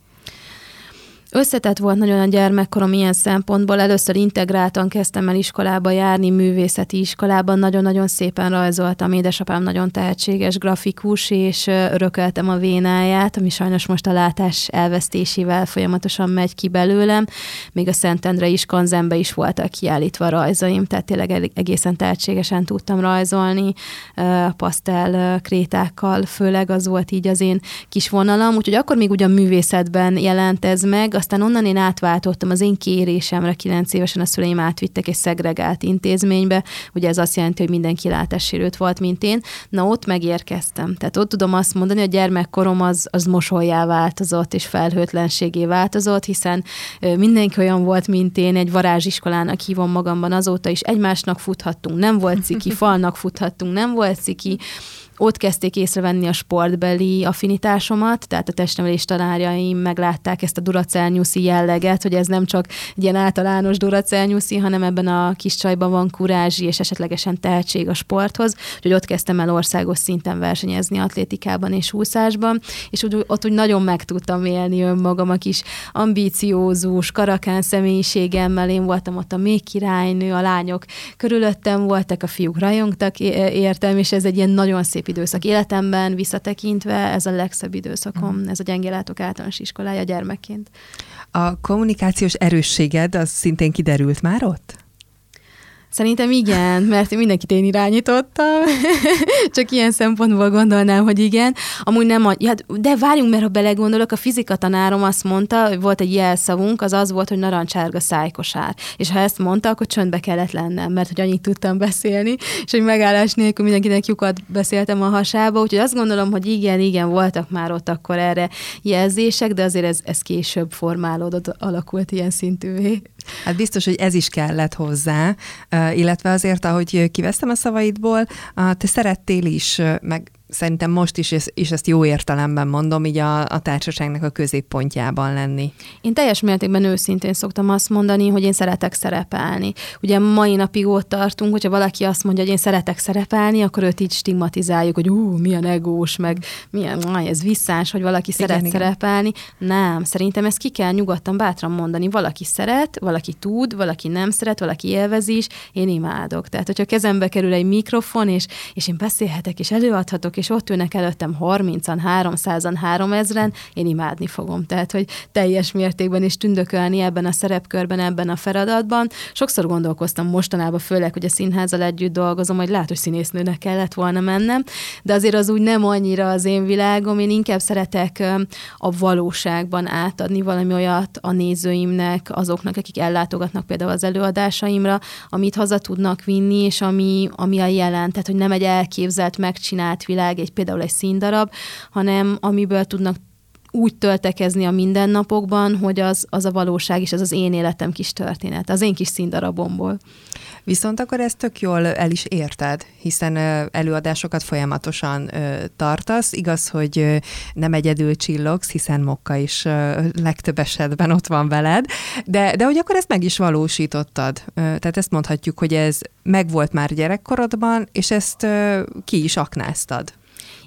[SPEAKER 1] Összetett volt nagyon a gyermekkorom ilyen szempontból. Először integráltan kezdtem el iskolába járni, művészeti iskolában. Nagyon-nagyon szépen rajzoltam. Édesapám nagyon tehetséges grafikus, és örököltem a vénáját, ami sajnos most a látás elvesztésével folyamatosan megy ki belőlem. Még a Szentendre is, Kanzenbe is voltak kiállítva rajzaim, tehát tényleg egészen tehetségesen tudtam rajzolni, pasztel krétákkal, főleg az volt így az én kis vonalam. Úgyhogy akkor még ugyan művészetben jelent ez meg, aztán onnan én átváltottam az én kérésemre, kilenc évesen a szüleim átvittek egy szegregált intézménybe, ugye ez azt jelenti, hogy mindenki látássérült volt, mint én. Na ott megérkeztem. Tehát ott tudom azt mondani, hogy a gyermekkorom az, az mosolyá változott, és felhőtlenségé változott, hiszen mindenki olyan volt, mint én, egy varázsiskolának hívom magamban azóta is, egymásnak futhattunk, nem volt ciki, falnak futhattunk, nem volt ciki, ott kezdték észrevenni a sportbeli affinitásomat, tehát a testnevelés tanárjaim meglátták ezt a duracelnyuszi jelleget, hogy ez nem csak egy ilyen általános duracelnyuszi, hanem ebben a kis csajban van kurázsi és esetlegesen tehetség a sporthoz, hogy ott kezdtem el országos szinten versenyezni atlétikában és úszásban, és úgy, ott úgy nagyon meg tudtam élni önmagam a kis ambíciózus, karakán személyiségemmel, én voltam ott a még királynő, a lányok körülöttem voltak, a fiúk rajongtak értem, és ez egy ilyen nagyon szép szép időszak életemben, visszatekintve ez a legszebb időszakom, mm. ez a gyengélátok általános iskolája gyermekként.
[SPEAKER 2] A kommunikációs erősséged az szintén kiderült már ott?
[SPEAKER 1] Szerintem igen, mert mindenkit én irányítottam, csak ilyen szempontból gondolnám, hogy igen. Amúgy nem, a, ja, de várjunk, mert ha belegondolok, a fizika tanárom azt mondta, hogy volt egy jelszavunk, az az volt, hogy narancsárga szájkosár. És ha ezt mondta, akkor csöndbe kellett lennem, mert hogy annyit tudtam beszélni, és hogy megállás nélkül mindenkinek lyukat beszéltem a hasába, úgyhogy azt gondolom, hogy igen, igen, voltak már ott akkor erre jelzések, de azért ez, ez később formálódott, alakult ilyen szintűvé.
[SPEAKER 2] Hát biztos, hogy ez is kellett hozzá, illetve azért, ahogy kivesztem a szavaidból, te szerettél is, meg szerintem most is, és ezt jó értelemben mondom, így a, a társaságnak a középpontjában lenni.
[SPEAKER 1] Én teljes mértékben őszintén szoktam azt mondani, hogy én szeretek szerepelni. Ugye mai napig ott tartunk, hogyha valaki azt mondja, hogy én szeretek szerepelni, akkor őt így stigmatizáljuk, hogy ú, milyen egós, meg milyen, aj, ez visszás, hogy valaki igen, szeret igen. szerepelni. Nem, szerintem ezt ki kell nyugodtan, bátran mondani. Valaki szeret, valaki tud, valaki nem szeret, valaki élvezi is, én imádok. Tehát, hogyha kezembe kerül egy mikrofon, és, és én beszélhetek, és előadhatok, és ott ülnek előttem 30-an, 300-an, 3000-en, én imádni fogom. Tehát, hogy teljes mértékben is tündökölni ebben a szerepkörben, ebben a feladatban. Sokszor gondolkoztam mostanában, főleg, hogy a színházal együtt dolgozom, hogy lehet, hogy színésznőnek kellett volna mennem, de azért az úgy nem annyira az én világom, én inkább szeretek a valóságban átadni valami olyat a nézőimnek, azoknak, akik ellátogatnak például az előadásaimra, amit haza tudnak vinni, és ami, ami a jelen, tehát hogy nem egy elképzelt, megcsinált világ, világ, egy például egy színdarab, hanem amiből tudnak úgy töltekezni a mindennapokban, hogy az, az a valóság és az az én életem kis történet, az én kis színdarabomból.
[SPEAKER 2] Viszont akkor ezt tök jól el is érted, hiszen előadásokat folyamatosan tartasz. Igaz, hogy nem egyedül csillogsz, hiszen Mokka is legtöbb esetben ott van veled, de, de hogy akkor ezt meg is valósítottad. Tehát ezt mondhatjuk, hogy ez megvolt már gyerekkorodban, és ezt ki is aknáztad.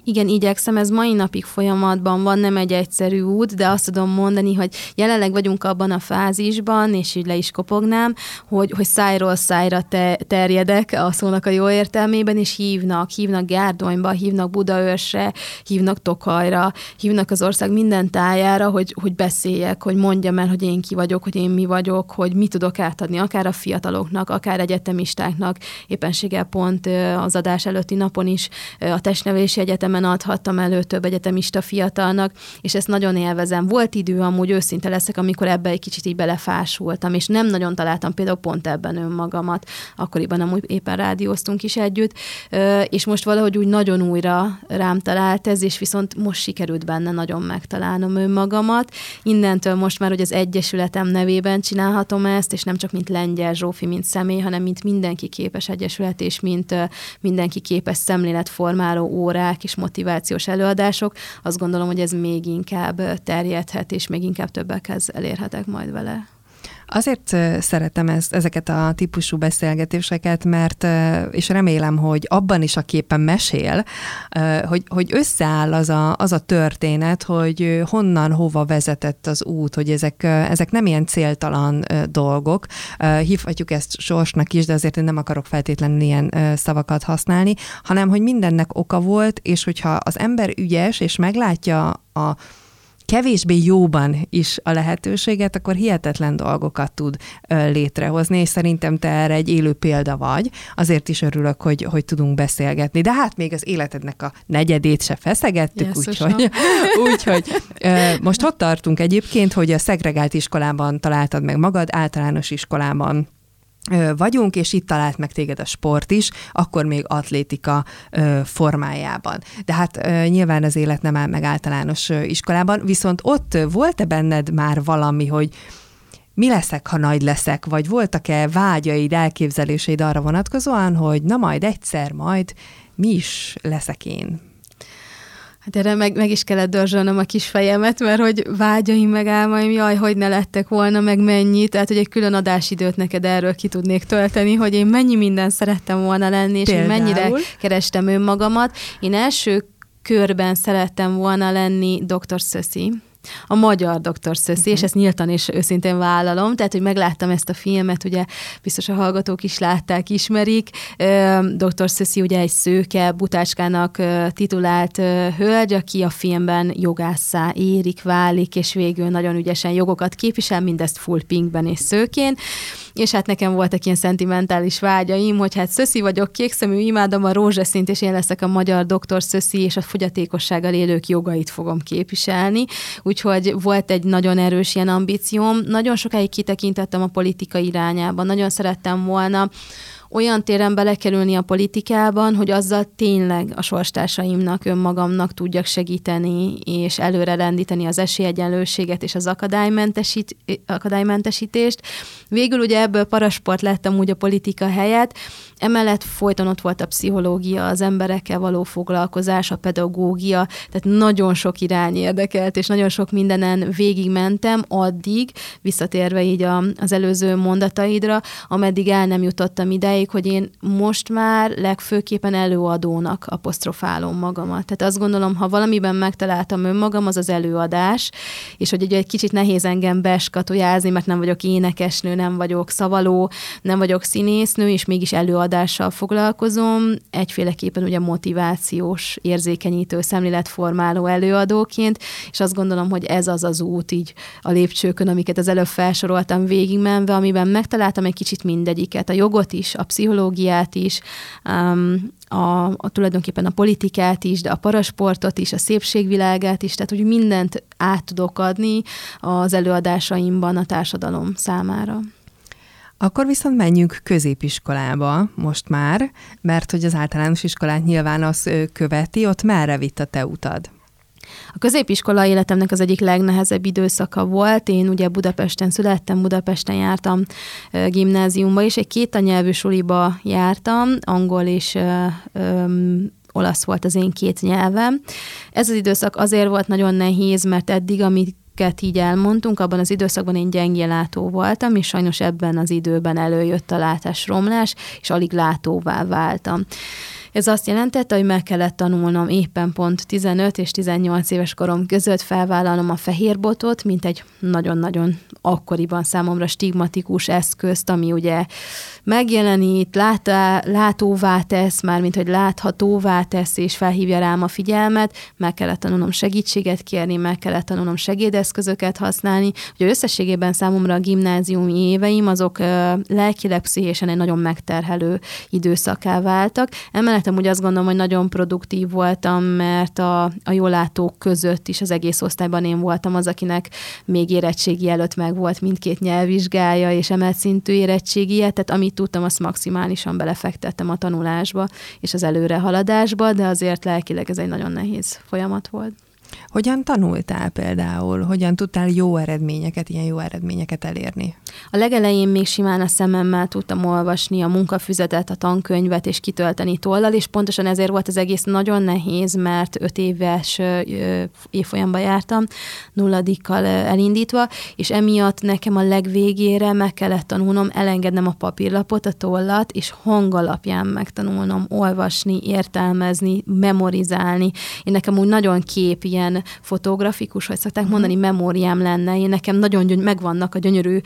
[SPEAKER 1] Igen, igyekszem, ez mai napig folyamatban van, nem egy egyszerű út, de azt tudom mondani, hogy jelenleg vagyunk abban a fázisban, és így le is kopognám, hogy, hogy szájról szájra te, terjedek a szónak a jó értelmében, és hívnak, hívnak Gárdonyba, hívnak Budaörsre, hívnak Tokajra, hívnak az ország minden tájára, hogy, hogy beszéljek, hogy mondjam el, hogy én ki vagyok, hogy én mi vagyok, hogy mit tudok átadni, akár a fiataloknak, akár egyetemistáknak. Éppenséggel pont az adás előtti napon is a testnevelési egyetemen adhattam elő több egyetemista fiatalnak, és ezt nagyon élvezem. Volt idő, amúgy őszinte leszek, amikor ebbe egy kicsit így belefásultam, és nem nagyon találtam például pont ebben önmagamat. Akkoriban amúgy éppen rádióztunk is együtt, és most valahogy úgy nagyon újra rám talált ez, és viszont most sikerült benne nagyon megtalálnom önmagamat. Innentől most már, hogy az Egyesületem nevében csinálhatom ezt, és nem csak mint Lengyel Zsófi, mint személy, hanem mint mindenki képes egyesület, és mint mindenki képes szemléletformáló órák és motivációs előadások, azt gondolom, hogy ez még inkább terjedhet, és még inkább többekhez elérhetek majd vele.
[SPEAKER 2] Azért szeretem ezt, ezeket a típusú beszélgetéseket, mert, és remélem, hogy abban is a képen mesél, hogy, hogy összeáll az a, az a történet, hogy honnan, hova vezetett az út, hogy ezek, ezek nem ilyen céltalan dolgok. Hívhatjuk ezt sorsnak is, de azért én nem akarok feltétlenül ilyen szavakat használni, hanem hogy mindennek oka volt, és hogyha az ember ügyes, és meglátja a kevésbé jóban is a lehetőséget, akkor hihetetlen dolgokat tud létrehozni, és szerintem te erre egy élő példa vagy. Azért is örülök, hogy, hogy tudunk beszélgetni. De hát még az életednek a negyedét se feszegettük, úgyhogy, úgyhogy most ott tartunk egyébként, hogy a szegregált iskolában találtad meg magad, általános iskolában vagyunk, és itt talált meg téged a sport is, akkor még atlétika formájában. De hát nyilván az élet nem áll meg általános iskolában, viszont ott volt-e benned már valami, hogy mi leszek, ha nagy leszek, vagy voltak-e vágyaid, elképzeléseid arra vonatkozóan, hogy na majd egyszer, majd mi is leszek én?
[SPEAKER 1] Hát erre meg, meg is kellett dörzsölnöm a kis fejemet, mert hogy vágyaim meg álmaim, jaj, hogy ne lettek volna, meg mennyi. Tehát, hogy egy külön adásidőt neked erről ki tudnék tölteni, hogy én mennyi minden szerettem volna lenni, és Például? én mennyire kerestem önmagamat. Én első körben szerettem volna lenni dr. Szöszi a magyar Dr. Szöszi, uh-huh. és mhm. ezt nyíltan és őszintén vállalom, tehát, hogy megláttam ezt a filmet, ugye biztos a hallgatók is látták, ismerik. Dr. Szöszi ugye egy szőke, butácskának titulált hölgy, aki a filmben jogásszá érik, válik, és végül nagyon ügyesen jogokat képvisel, mindezt full pinkben és szőkén és hát nekem voltak ilyen szentimentális vágyaim, hogy hát szöszi vagyok, kékszemű, imádom a rózsaszint, és én leszek a magyar doktor szöszi, és a fogyatékossággal élők jogait fogom képviselni. Úgyhogy volt egy nagyon erős ilyen ambícióm. Nagyon sokáig kitekintettem a politika irányába, nagyon szerettem volna olyan téren belekerülni a politikában, hogy azzal tényleg a sorstársaimnak, önmagamnak tudjak segíteni, és előre lendíteni az esélyegyenlőséget és az akadálymentesít, akadálymentesítést. Végül ugye ebből parasport lettem úgy a politika helyett, Emellett folyton ott volt a pszichológia, az emberekkel való foglalkozás, a pedagógia, tehát nagyon sok irány érdekelt, és nagyon sok mindenen végigmentem addig, visszatérve így a, az előző mondataidra, ameddig el nem jutottam ideig, hogy én most már legfőképpen előadónak apostrofálom magamat. Tehát azt gondolom, ha valamiben megtaláltam önmagam, az az előadás, és hogy ugye egy kicsit nehéz engem beskatujázni, mert nem vagyok énekesnő, nem vagyok szavaló, nem vagyok színésznő, és mégis előadás előadással foglalkozom, egyféleképpen ugye motivációs, érzékenyítő, szemléletformáló előadóként, és azt gondolom, hogy ez az az út így a lépcsőkön, amiket az előbb felsoroltam végigmenve, amiben megtaláltam egy kicsit mindegyiket, a jogot is, a pszichológiát is, um, a, a tulajdonképpen a politikát is, de a parasportot is, a szépségvilágát is, tehát hogy mindent át tudok adni az előadásaimban a társadalom számára.
[SPEAKER 2] Akkor viszont menjünk középiskolába most már, mert hogy az általános iskolát nyilván az követi, ott merre vitt a te utad?
[SPEAKER 1] A középiskola életemnek az egyik legnehezebb időszaka volt. Én ugye Budapesten születtem, Budapesten jártam gimnáziumba, és egy két anyelvű suliba jártam, angol és olasz volt az én két nyelvem. Ez az időszak azért volt nagyon nehéz, mert eddig, amit amiket így elmondtunk, abban az időszakban én gyengé látó voltam, és sajnos ebben az időben előjött a látásromlás, és alig látóvá váltam. Ez azt jelentette, hogy meg kellett tanulnom éppen pont 15 és 18 éves korom között felvállalnom a fehérbotot, mint egy nagyon-nagyon akkoriban számomra stigmatikus eszközt, ami ugye megjelenít, látá, látóvá tesz, mármint hogy láthatóvá tesz, és felhívja rám a figyelmet, meg kellett tanulnom segítséget kérni, meg kellett tanulnom segédeszközöket használni. Ugye összességében számomra a gimnáziumi éveim azok lelkileg, pszichésen egy nagyon megterhelő időszaká váltak. Emellett úgy azt gondolom, hogy nagyon produktív voltam, mert a, a jólátók között is az egész osztályban én voltam az, akinek még érettségi előtt meg volt mindkét nyelvvizsgája, és emelt szintű érettségie, tehát amit tudtam, azt maximálisan belefektettem a tanulásba és az előrehaladásba, de azért lelkileg ez egy nagyon nehéz folyamat volt.
[SPEAKER 2] Hogyan tanultál például? Hogyan tudtál jó eredményeket, ilyen jó eredményeket elérni?
[SPEAKER 1] A legelején még simán a szememmel tudtam olvasni a munkafüzetet, a tankönyvet és kitölteni tollal, és pontosan ezért volt az egész nagyon nehéz, mert öt éves évfolyamba jártam, nulladikkal elindítva, és emiatt nekem a legvégére meg kellett tanulnom elengednem a papírlapot, a tollat, és hangalapján megtanulnom olvasni, értelmezni, memorizálni. Én nekem úgy nagyon kép ilyen fotografikus, vagy szokták uh-huh. mondani, memóriám lenne. Én nekem nagyon gyöny- megvannak a gyönyörű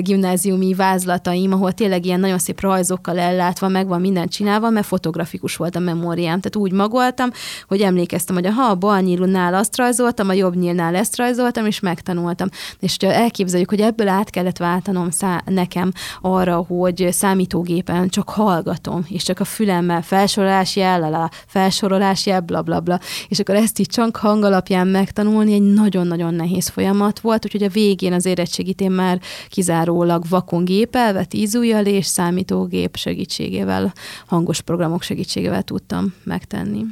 [SPEAKER 1] gimnáziumi vázlataim, ahol tényleg ilyen nagyon szép rajzokkal ellátva, megvan mindent csinálva, mert fotografikus volt a memóriám. Tehát úgy magoltam, hogy emlékeztem, hogy ha a bal nyílnál azt rajzoltam, a jobb nyílnál ezt rajzoltam, és megtanultam. És ha elképzeljük, hogy ebből át kellett váltanom szá- nekem arra, hogy számítógépen csak hallgatom, és csak a fülemmel felsorolás jellel, a felsorolás jel, bla, bla, bla. És akkor ezt így csak hang alapján megtanulni egy nagyon-nagyon nehéz folyamat volt, úgyhogy a végén az érettségit én már kizárólag vakon gépelve, tízújjal és számítógép segítségével, hangos programok segítségével tudtam megtenni.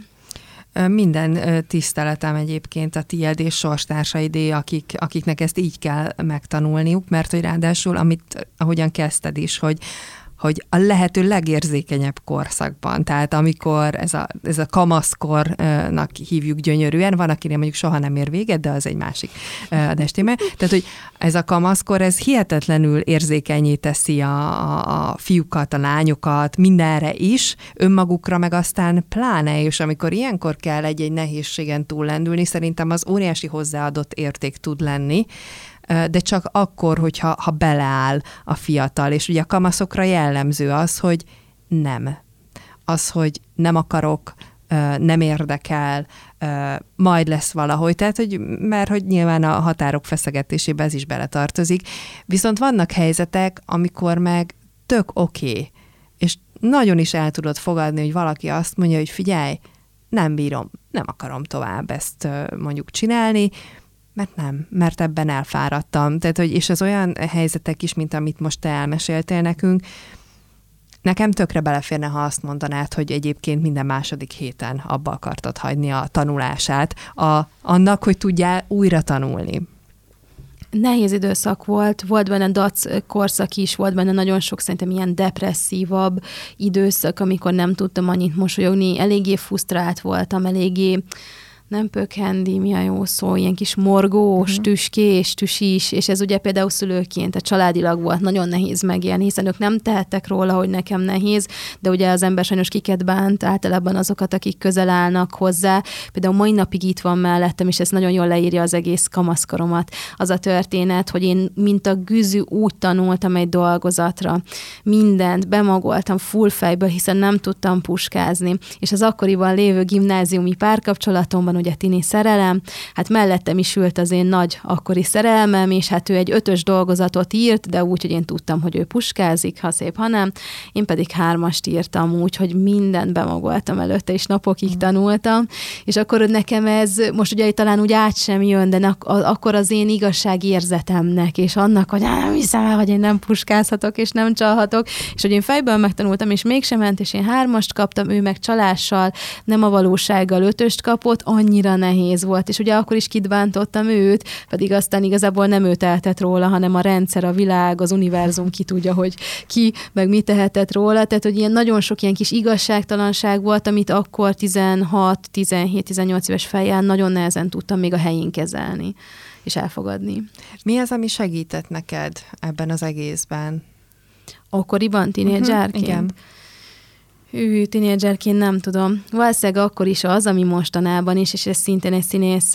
[SPEAKER 2] Minden tiszteletem egyébként a tiéd és sorstársaidé, akik, akiknek ezt így kell megtanulniuk, mert hogy ráadásul, amit ahogyan kezdted is, hogy hogy a lehető legérzékenyebb korszakban, tehát amikor ez a, ez a kamaszkornak hívjuk gyönyörűen, van, akinek mondjuk soha nem ér véget, de az egy másik adástéme. Tehát, hogy ez a kamaszkor, ez hihetetlenül érzékenyé teszi a, a fiúkat, a lányokat, mindenre is, önmagukra meg aztán pláne, és amikor ilyenkor kell egy-egy nehézségen túllendülni, szerintem az óriási hozzáadott érték tud lenni, de csak akkor, hogyha ha beleáll a fiatal. És ugye a kamaszokra jellemző az, hogy nem. Az, hogy nem akarok, nem érdekel, majd lesz valahogy, tehát, hogy, mert hogy nyilván a határok feszegetésébe ez is beletartozik. Viszont vannak helyzetek, amikor meg tök oké, okay, és nagyon is el tudod fogadni, hogy valaki azt mondja, hogy figyelj, nem bírom, nem akarom tovább ezt mondjuk csinálni, mert nem, mert ebben elfáradtam. Tehát, hogy, és az olyan helyzetek is, mint amit most te elmeséltél nekünk, Nekem tökre beleférne, ha azt mondanád, hogy egyébként minden második héten abba akartad hagyni a tanulását, a, annak, hogy tudjál újra tanulni.
[SPEAKER 1] Nehéz időszak volt, volt benne dac korszak is, volt benne nagyon sok szerintem ilyen depresszívabb időszak, amikor nem tudtam annyit mosolyogni, eléggé frusztrált voltam, eléggé nem pökhendi, mi a jó szó, ilyen kis morgós, uh-huh. tüskés, tüsis, és ez ugye például szülőként, a családilag volt nagyon nehéz megélni, hiszen ők nem tehettek róla, hogy nekem nehéz, de ugye az ember sajnos kiket bánt, általában azokat, akik közel állnak hozzá. Például mai napig itt van mellettem, és ez nagyon jól leírja az egész kamaszkoromat. Az a történet, hogy én mint a güzű úgy tanultam egy dolgozatra, mindent bemagoltam full fejből, hiszen nem tudtam puskázni, és az akkoriban lévő gimnáziumi párkapcsolatomban ugye tini szerelem, hát mellettem is ült az én nagy akkori szerelmem, és hát ő egy ötös dolgozatot írt, de úgy, hogy én tudtam, hogy ő puskázik, ha szép, ha nem. Én pedig hármast írtam úgy, hogy mindent bemagoltam előtte, és napokig mm. tanultam, és akkor nekem ez, most ugye talán úgy át sem jön, de akkor az én igazságérzetemnek, és annak, hogy nem hiszem el, hogy én nem puskázhatok, és nem csalhatok, és hogy én fejből megtanultam, és mégsem ment, és én hármast kaptam, ő meg csalással, nem a valósággal ötöst kapott, annyi annyira nehéz volt, és ugye akkor is kidbántottam őt, pedig aztán igazából nem ő tehetett róla, hanem a rendszer, a világ, az univerzum ki tudja, hogy ki, meg mi tehetett róla, tehát hogy ilyen nagyon sok ilyen kis igazságtalanság volt, amit akkor 16, 17, 18 éves fejjel nagyon nehezen tudtam még a helyén kezelni és elfogadni.
[SPEAKER 2] Mi az, ami segített neked ebben az egészben?
[SPEAKER 1] Akkoriban, tínédzsárként? Uh-huh, igen Hű, tinédzserként nem tudom. Valószínűleg akkor is az, ami mostanában is, és ez szintén egy színész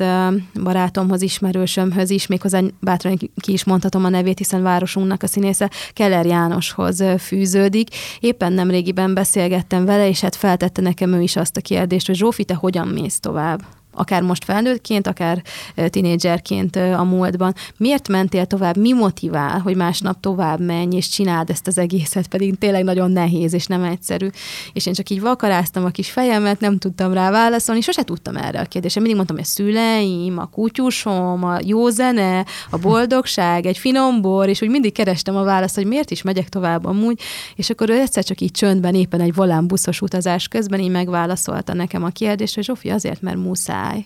[SPEAKER 1] barátomhoz, ismerősömhöz is, méghozzá bátran ki is mondhatom a nevét, hiszen városunknak a színésze Keller Jánoshoz fűződik. Éppen nem régiben beszélgettem vele, és hát feltette nekem ő is azt a kérdést, hogy Zsófi, te hogyan mész tovább? Akár most felnőttként, akár tinédzserként a múltban. Miért mentél tovább? Mi motivál, hogy másnap tovább menj és csináld ezt az egészet, pedig tényleg nagyon nehéz és nem egyszerű. És én csak így vakaráztam a kis fejemet, nem tudtam rá válaszolni, sose tudtam erre a kérdésre. Mindig mondtam, hogy a szüleim, a kutyusom, a jó zene, a boldogság, egy finom bor, és úgy mindig kerestem a választ, hogy miért is megyek tovább amúgy, és akkor ő egyszer csak így csöndben, éppen egy volánbuszos utazás közben így megválaszolta nekem a kérdést, hogy Zsófi azért, mert muszáj muszáj.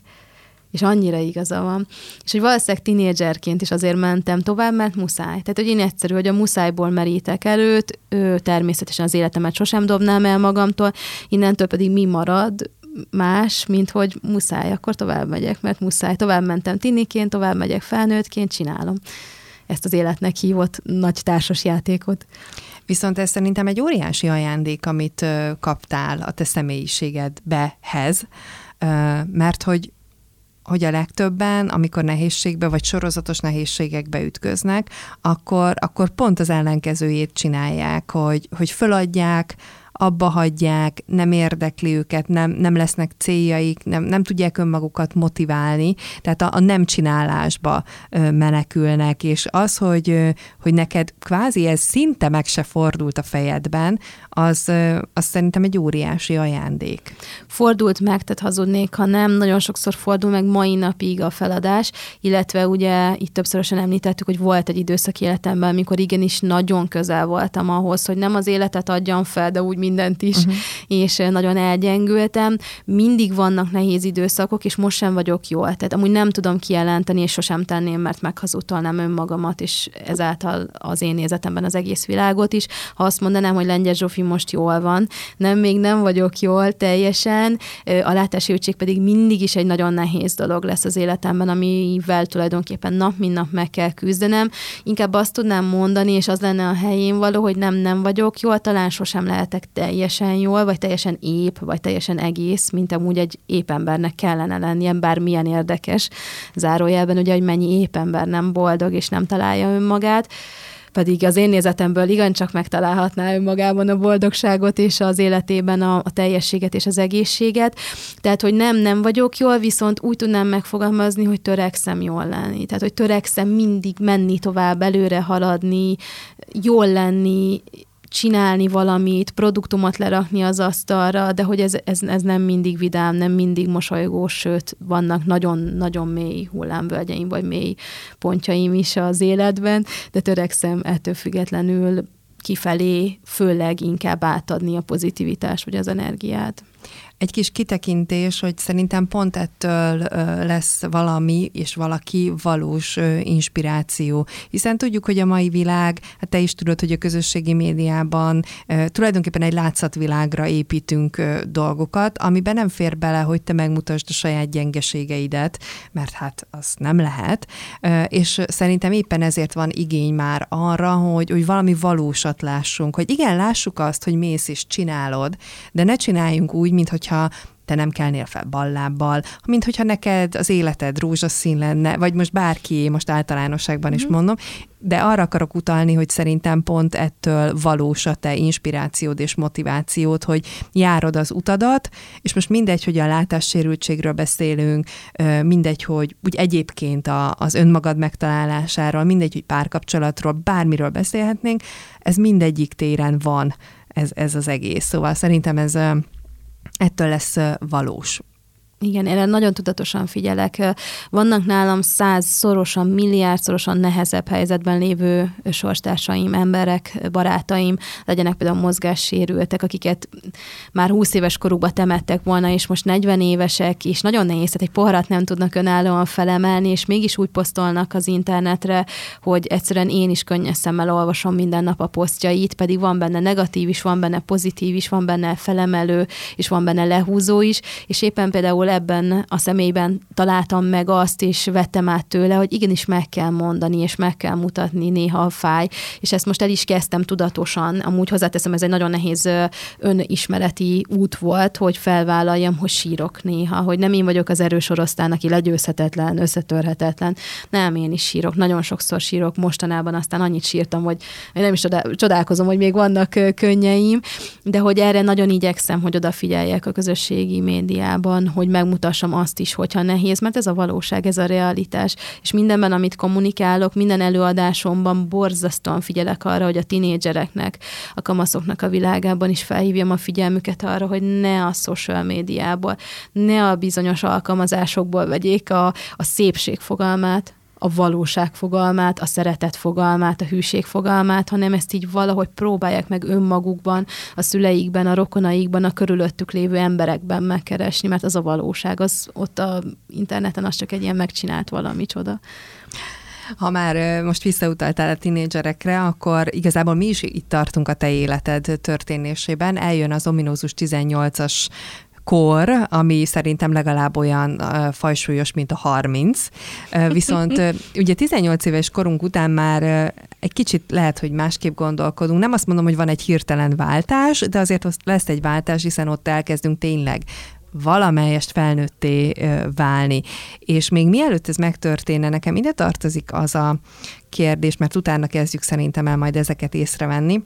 [SPEAKER 1] És annyira igaza van. És hogy valószínűleg tinédzserként is azért mentem tovább, mert muszáj. Tehát, hogy én egyszerű, hogy a muszájból merítek előtt, ő, természetesen az életemet sosem dobnám el magamtól, innentől pedig mi marad, más, mint hogy muszáj, akkor tovább megyek, mert muszáj. Tovább mentem tiniként, tovább megyek felnőttként, csinálom ezt az életnek hívott nagy társas játékot.
[SPEAKER 2] Viszont ez szerintem egy óriási ajándék, amit kaptál a te személyiségedbehez, mert hogy hogy a legtöbben, amikor nehézségbe vagy sorozatos nehézségekbe ütköznek, akkor, akkor pont az ellenkezőjét csinálják, hogy, hogy föladják, abba hagyják, nem érdekli őket, nem, nem lesznek céljaik, nem, nem tudják önmagukat motiválni, tehát a, a nem csinálásba menekülnek, és az, hogy, hogy neked kvázi ez szinte meg se fordult a fejedben, az, az szerintem egy óriási ajándék.
[SPEAKER 1] Fordult meg, tehát hazudnék, ha nem, nagyon sokszor fordul meg mai napig a feladás, illetve ugye itt többszörösen említettük, hogy volt egy időszak életemben, amikor igenis nagyon közel voltam ahhoz, hogy nem az életet adjam fel, de úgy mindent is, uh-huh. és nagyon elgyengültem. Mindig vannak nehéz időszakok, és most sem vagyok jól. Tehát amúgy nem tudom kijelenteni, és sosem tenném, mert meghazudtolnám önmagamat, és ezáltal az én nézetemben az egész világot is. Ha azt mondanám, hogy Lengyel Zsófi most jól van, nem, még nem vagyok jól teljesen, a látási pedig mindig is egy nagyon nehéz dolog lesz az életemben, amivel tulajdonképpen nap, mint nap meg kell küzdenem. Inkább azt tudnám mondani, és az lenne a helyén való, hogy nem, nem vagyok jól, talán sosem lehetek teljesen jól, vagy teljesen ép, vagy teljesen egész, mint amúgy egy ép embernek kellene lennie, bármilyen érdekes. Zárójelben ugye, hogy mennyi ép ember nem boldog, és nem találja önmagát pedig az én nézetemből igencsak megtalálhatná önmagában a boldogságot és az életében a, a teljességet és az egészséget. Tehát, hogy nem, nem vagyok jól, viszont úgy tudnám megfogalmazni, hogy törekszem jól lenni. Tehát, hogy törekszem mindig menni tovább, előre haladni, jól lenni, csinálni valamit, produktumot lerakni az asztalra, de hogy ez, ez, ez nem mindig vidám, nem mindig mosolygós, sőt, vannak nagyon-nagyon mély hullámvölgyeim, vagy mély pontjaim is az életben, de törekszem ettől függetlenül kifelé, főleg inkább átadni a pozitivitást, vagy az energiát.
[SPEAKER 2] Egy kis kitekintés, hogy szerintem pont ettől lesz valami és valaki valós inspiráció. Hiszen tudjuk, hogy a mai világ, hát te is tudod, hogy a közösségi médiában tulajdonképpen egy látszatvilágra építünk dolgokat, amiben nem fér bele, hogy te megmutasd a saját gyengeségeidet, mert hát az nem lehet. És szerintem éppen ezért van igény már arra, hogy, hogy valami valósat lássunk, hogy igen, lássuk azt, hogy mész és csinálod, de ne csináljunk úgy, mintha hogyha te nem kelnél fel ballábbal, mint hogyha neked az életed rózsaszín lenne, vagy most bárki, most általánosságban is mhm. mondom, de arra akarok utalni, hogy szerintem pont ettől valós a te inspirációd és motivációd, hogy járod az utadat, és most mindegy, hogy a látássérültségről beszélünk, mindegy, hogy úgy egyébként a, az önmagad megtalálásáról, mindegy, hogy párkapcsolatról, bármiről beszélhetnénk, ez mindegyik téren van ez, ez az egész. Szóval szerintem ez ettől lesz valós.
[SPEAKER 1] Igen, erre nagyon tudatosan figyelek. Vannak nálam százszorosan, milliárdszorosan nehezebb helyzetben lévő sorstársaim, emberek, barátaim, legyenek például mozgássérültek, akiket már 20 éves korukba temettek volna, és most 40 évesek, és nagyon nehéz, tehát egy poharat nem tudnak önállóan felemelni, és mégis úgy posztolnak az internetre, hogy egyszerűen én is könnyes szemmel olvasom minden nap a posztjait, pedig van benne negatív is, van benne pozitív is, van benne felemelő, és van benne lehúzó is, és éppen például igazából ebben a személyben találtam meg azt, és vettem át tőle, hogy igenis meg kell mondani, és meg kell mutatni néha fáj, és ezt most el is kezdtem tudatosan. Amúgy hozzáteszem, ez egy nagyon nehéz önismereti út volt, hogy felvállaljam, hogy sírok néha, hogy nem én vagyok az erős orosztán, aki legyőzhetetlen, összetörhetetlen. Nem, én is sírok, nagyon sokszor sírok mostanában, aztán annyit sírtam, hogy én nem is csodálkozom, hogy még vannak könnyeim, de hogy erre nagyon igyekszem, hogy odafigyeljek a közösségi médiában, hogy megmutassam azt is, hogyha nehéz, mert ez a valóság, ez a realitás. És mindenben, amit kommunikálok, minden előadásomban borzasztóan figyelek arra, hogy a tinédzsereknek, a kamaszoknak a világában is felhívjam a figyelmüket arra, hogy ne a social médiából, ne a bizonyos alkalmazásokból vegyék a, a szépség fogalmát, a valóság fogalmát, a szeretet fogalmát, a hűség fogalmát, hanem ezt így valahogy próbálják meg önmagukban, a szüleikben, a rokonaikban, a körülöttük lévő emberekben megkeresni, mert az a valóság, az ott a interneten az csak egy ilyen megcsinált valami csoda.
[SPEAKER 2] Ha már most visszautaltál a tinédzserekre, akkor igazából mi is itt tartunk a te életed történésében. Eljön az ominózus 18-as kor, ami szerintem legalább olyan fajsúlyos, mint a 30. Uh, viszont ugye 18 éves korunk után már egy kicsit lehet, hogy másképp gondolkodunk. Nem azt mondom, hogy van egy hirtelen váltás, de azért lesz egy váltás, hiszen ott elkezdünk tényleg valamelyest felnőtté válni. És még mielőtt ez megtörténne, nekem ide tartozik az a kérdés, mert utána kezdjük szerintem el majd ezeket észrevenni,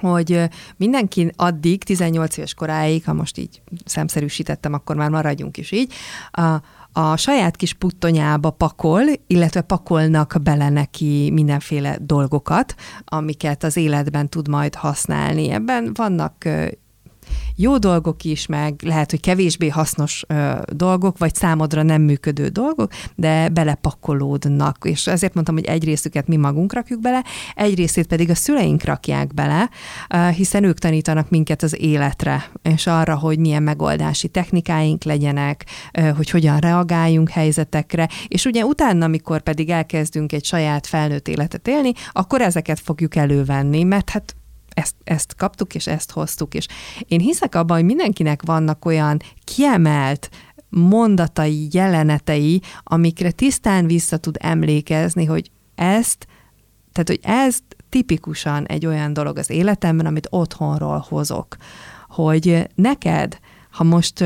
[SPEAKER 2] hogy mindenki addig, 18 éves koráig, ha most így szemszerűsítettem, akkor már maradjunk is így, a, a saját kis puttonyába pakol, illetve pakolnak bele neki mindenféle dolgokat, amiket az életben tud majd használni. Ebben vannak jó dolgok is, meg lehet, hogy kevésbé hasznos ö, dolgok, vagy számodra nem működő dolgok, de belepakolódnak. És ezért mondtam, hogy egy részüket mi magunk rakjuk bele, egy részét pedig a szüleink rakják bele, ö, hiszen ők tanítanak minket az életre, és arra, hogy milyen megoldási technikáink legyenek, ö, hogy hogyan reagáljunk helyzetekre, és ugye utána, amikor pedig elkezdünk egy saját felnőtt életet élni, akkor ezeket fogjuk elővenni, mert hát ezt, ezt kaptuk, és ezt hoztuk. És én hiszek abban, hogy mindenkinek vannak olyan kiemelt mondatai, jelenetei, amikre tisztán vissza tud emlékezni, hogy ezt, tehát hogy ez tipikusan egy olyan dolog az életemben, amit otthonról hozok. Hogy neked, ha most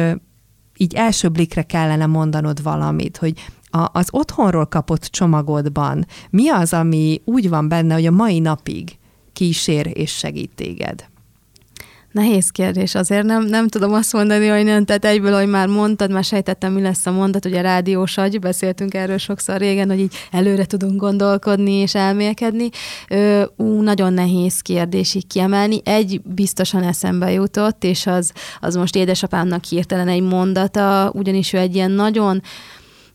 [SPEAKER 2] így első blikre kellene mondanod valamit, hogy a, az otthonról kapott csomagodban mi az, ami úgy van benne, hogy a mai napig kísér és segít téged?
[SPEAKER 1] Nehéz kérdés, azért nem, nem tudom azt mondani, hogy nem, tehát egyből, hogy már mondtad, már sejtettem, mi lesz a mondat, ugye rádiós agy, beszéltünk erről sokszor régen, hogy így előre tudunk gondolkodni és elmélkedni. Ö, ú, nagyon nehéz kérdés így kiemelni. Egy biztosan eszembe jutott, és az, az most édesapámnak hirtelen egy mondata, ugyanis ő egy ilyen nagyon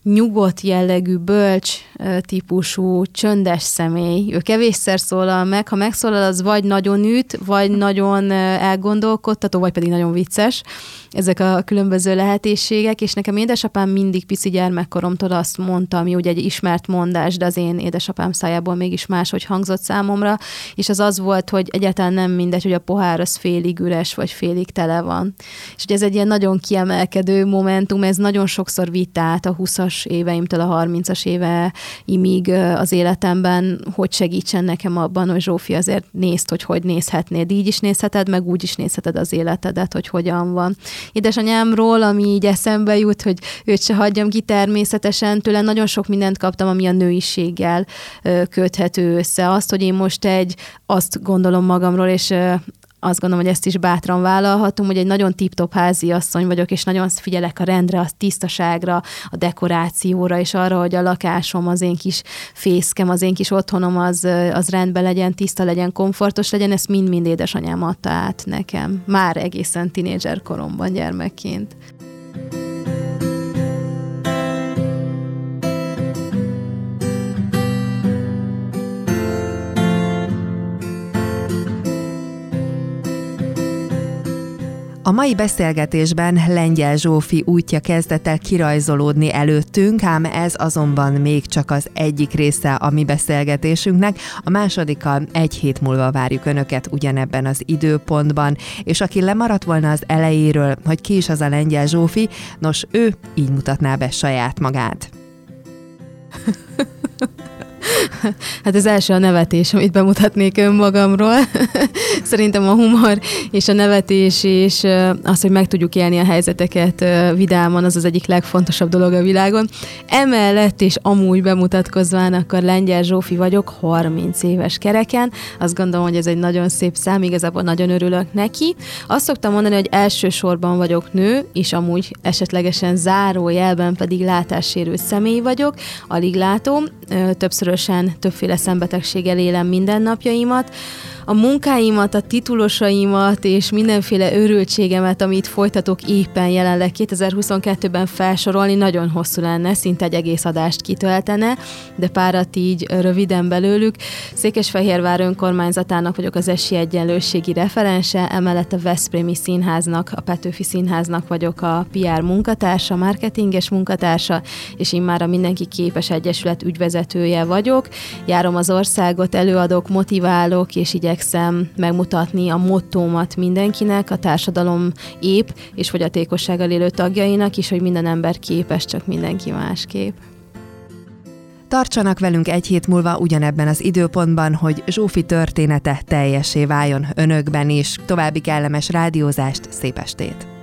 [SPEAKER 1] nyugodt jellegű, bölcs típusú, csöndes személy. Ő kevésszer szólal meg, ha megszólal, az vagy nagyon üt, vagy nagyon elgondolkodtató, vagy pedig nagyon vicces. Ezek a különböző lehetőségek, és nekem édesapám mindig pici gyermekkoromtól azt mondta, ami ugye egy ismert mondás, de az én édesapám szájából mégis máshogy hangzott számomra, és az az volt, hogy egyáltalán nem mindegy, hogy a pohár az félig üres, vagy félig tele van. És ugye ez egy ilyen nagyon kiemelkedő momentum, ez nagyon sokszor vitát a 20-as éveimtől a 30-as éve imig az életemben, hogy segítsen nekem abban, hogy Zsófi azért nézd, hogy hogy nézhetnéd. Így is nézheted, meg úgy is nézheted az életedet, hogy hogyan van. Édesanyámról, ami így eszembe jut, hogy őt se hagyjam ki természetesen, tőle nagyon sok mindent kaptam, ami a nőiséggel köthető össze. Azt, hogy én most egy, azt gondolom magamról, és azt gondolom, hogy ezt is bátran vállalhatom, hogy egy nagyon tip-top házi asszony vagyok, és nagyon figyelek a rendre, a tisztaságra, a dekorációra, és arra, hogy a lakásom, az én kis fészkem, az én kis otthonom az, az rendben legyen, tiszta legyen, komfortos legyen, ezt mind-mind édesanyám adta át nekem, már egészen tinédzser koromban gyermekként.
[SPEAKER 2] A mai beszélgetésben Lengyel Zsófi útja kezdett el kirajzolódni előttünk, ám ez azonban még csak az egyik része a mi beszélgetésünknek. A másodikkal egy hét múlva várjuk Önöket ugyanebben az időpontban, és aki lemaradt volna az elejéről, hogy ki is az a Lengyel Zsófi, nos ő így mutatná be saját magát.
[SPEAKER 1] Hát az első a nevetés, amit bemutatnék önmagamról. Szerintem a humor és a nevetés és az, hogy meg tudjuk élni a helyzeteket vidáman, az az egyik legfontosabb dolog a világon. Emellett és amúgy bemutatkozván, akkor Lengyel Zsófi vagyok, 30 éves kereken. Azt gondolom, hogy ez egy nagyon szép szám, igazából nagyon örülök neki. Azt szoktam mondani, hogy elsősorban vagyok nő, és amúgy esetlegesen zárójelben pedig látássérült személy vagyok, alig látom, többszörösen többféle szembetegséggel élem mindennapjaimat a munkáimat, a titulosaimat és mindenféle örültségemet, amit folytatok éppen jelenleg 2022-ben felsorolni, nagyon hosszú lenne, szinte egy egész adást kitöltene, de párat így röviden belőlük. Székesfehérvár önkormányzatának vagyok az esélyegyenlőségi referense, emellett a Veszprémi Színháznak, a Petőfi Színháznak vagyok a PR munkatársa, marketinges munkatársa, és én a Mindenki Képes Egyesület ügyvezetője vagyok. Járom az országot, előadok, motiválok, és így igyekszem megmutatni a mottómat mindenkinek, a társadalom épp és fogyatékossággal élő tagjainak is, hogy minden ember képes, csak mindenki másképp.
[SPEAKER 2] Tartsanak velünk egy hét múlva ugyanebben az időpontban, hogy Zsófi története teljesé váljon önökben is. További kellemes rádiózást, szép estét!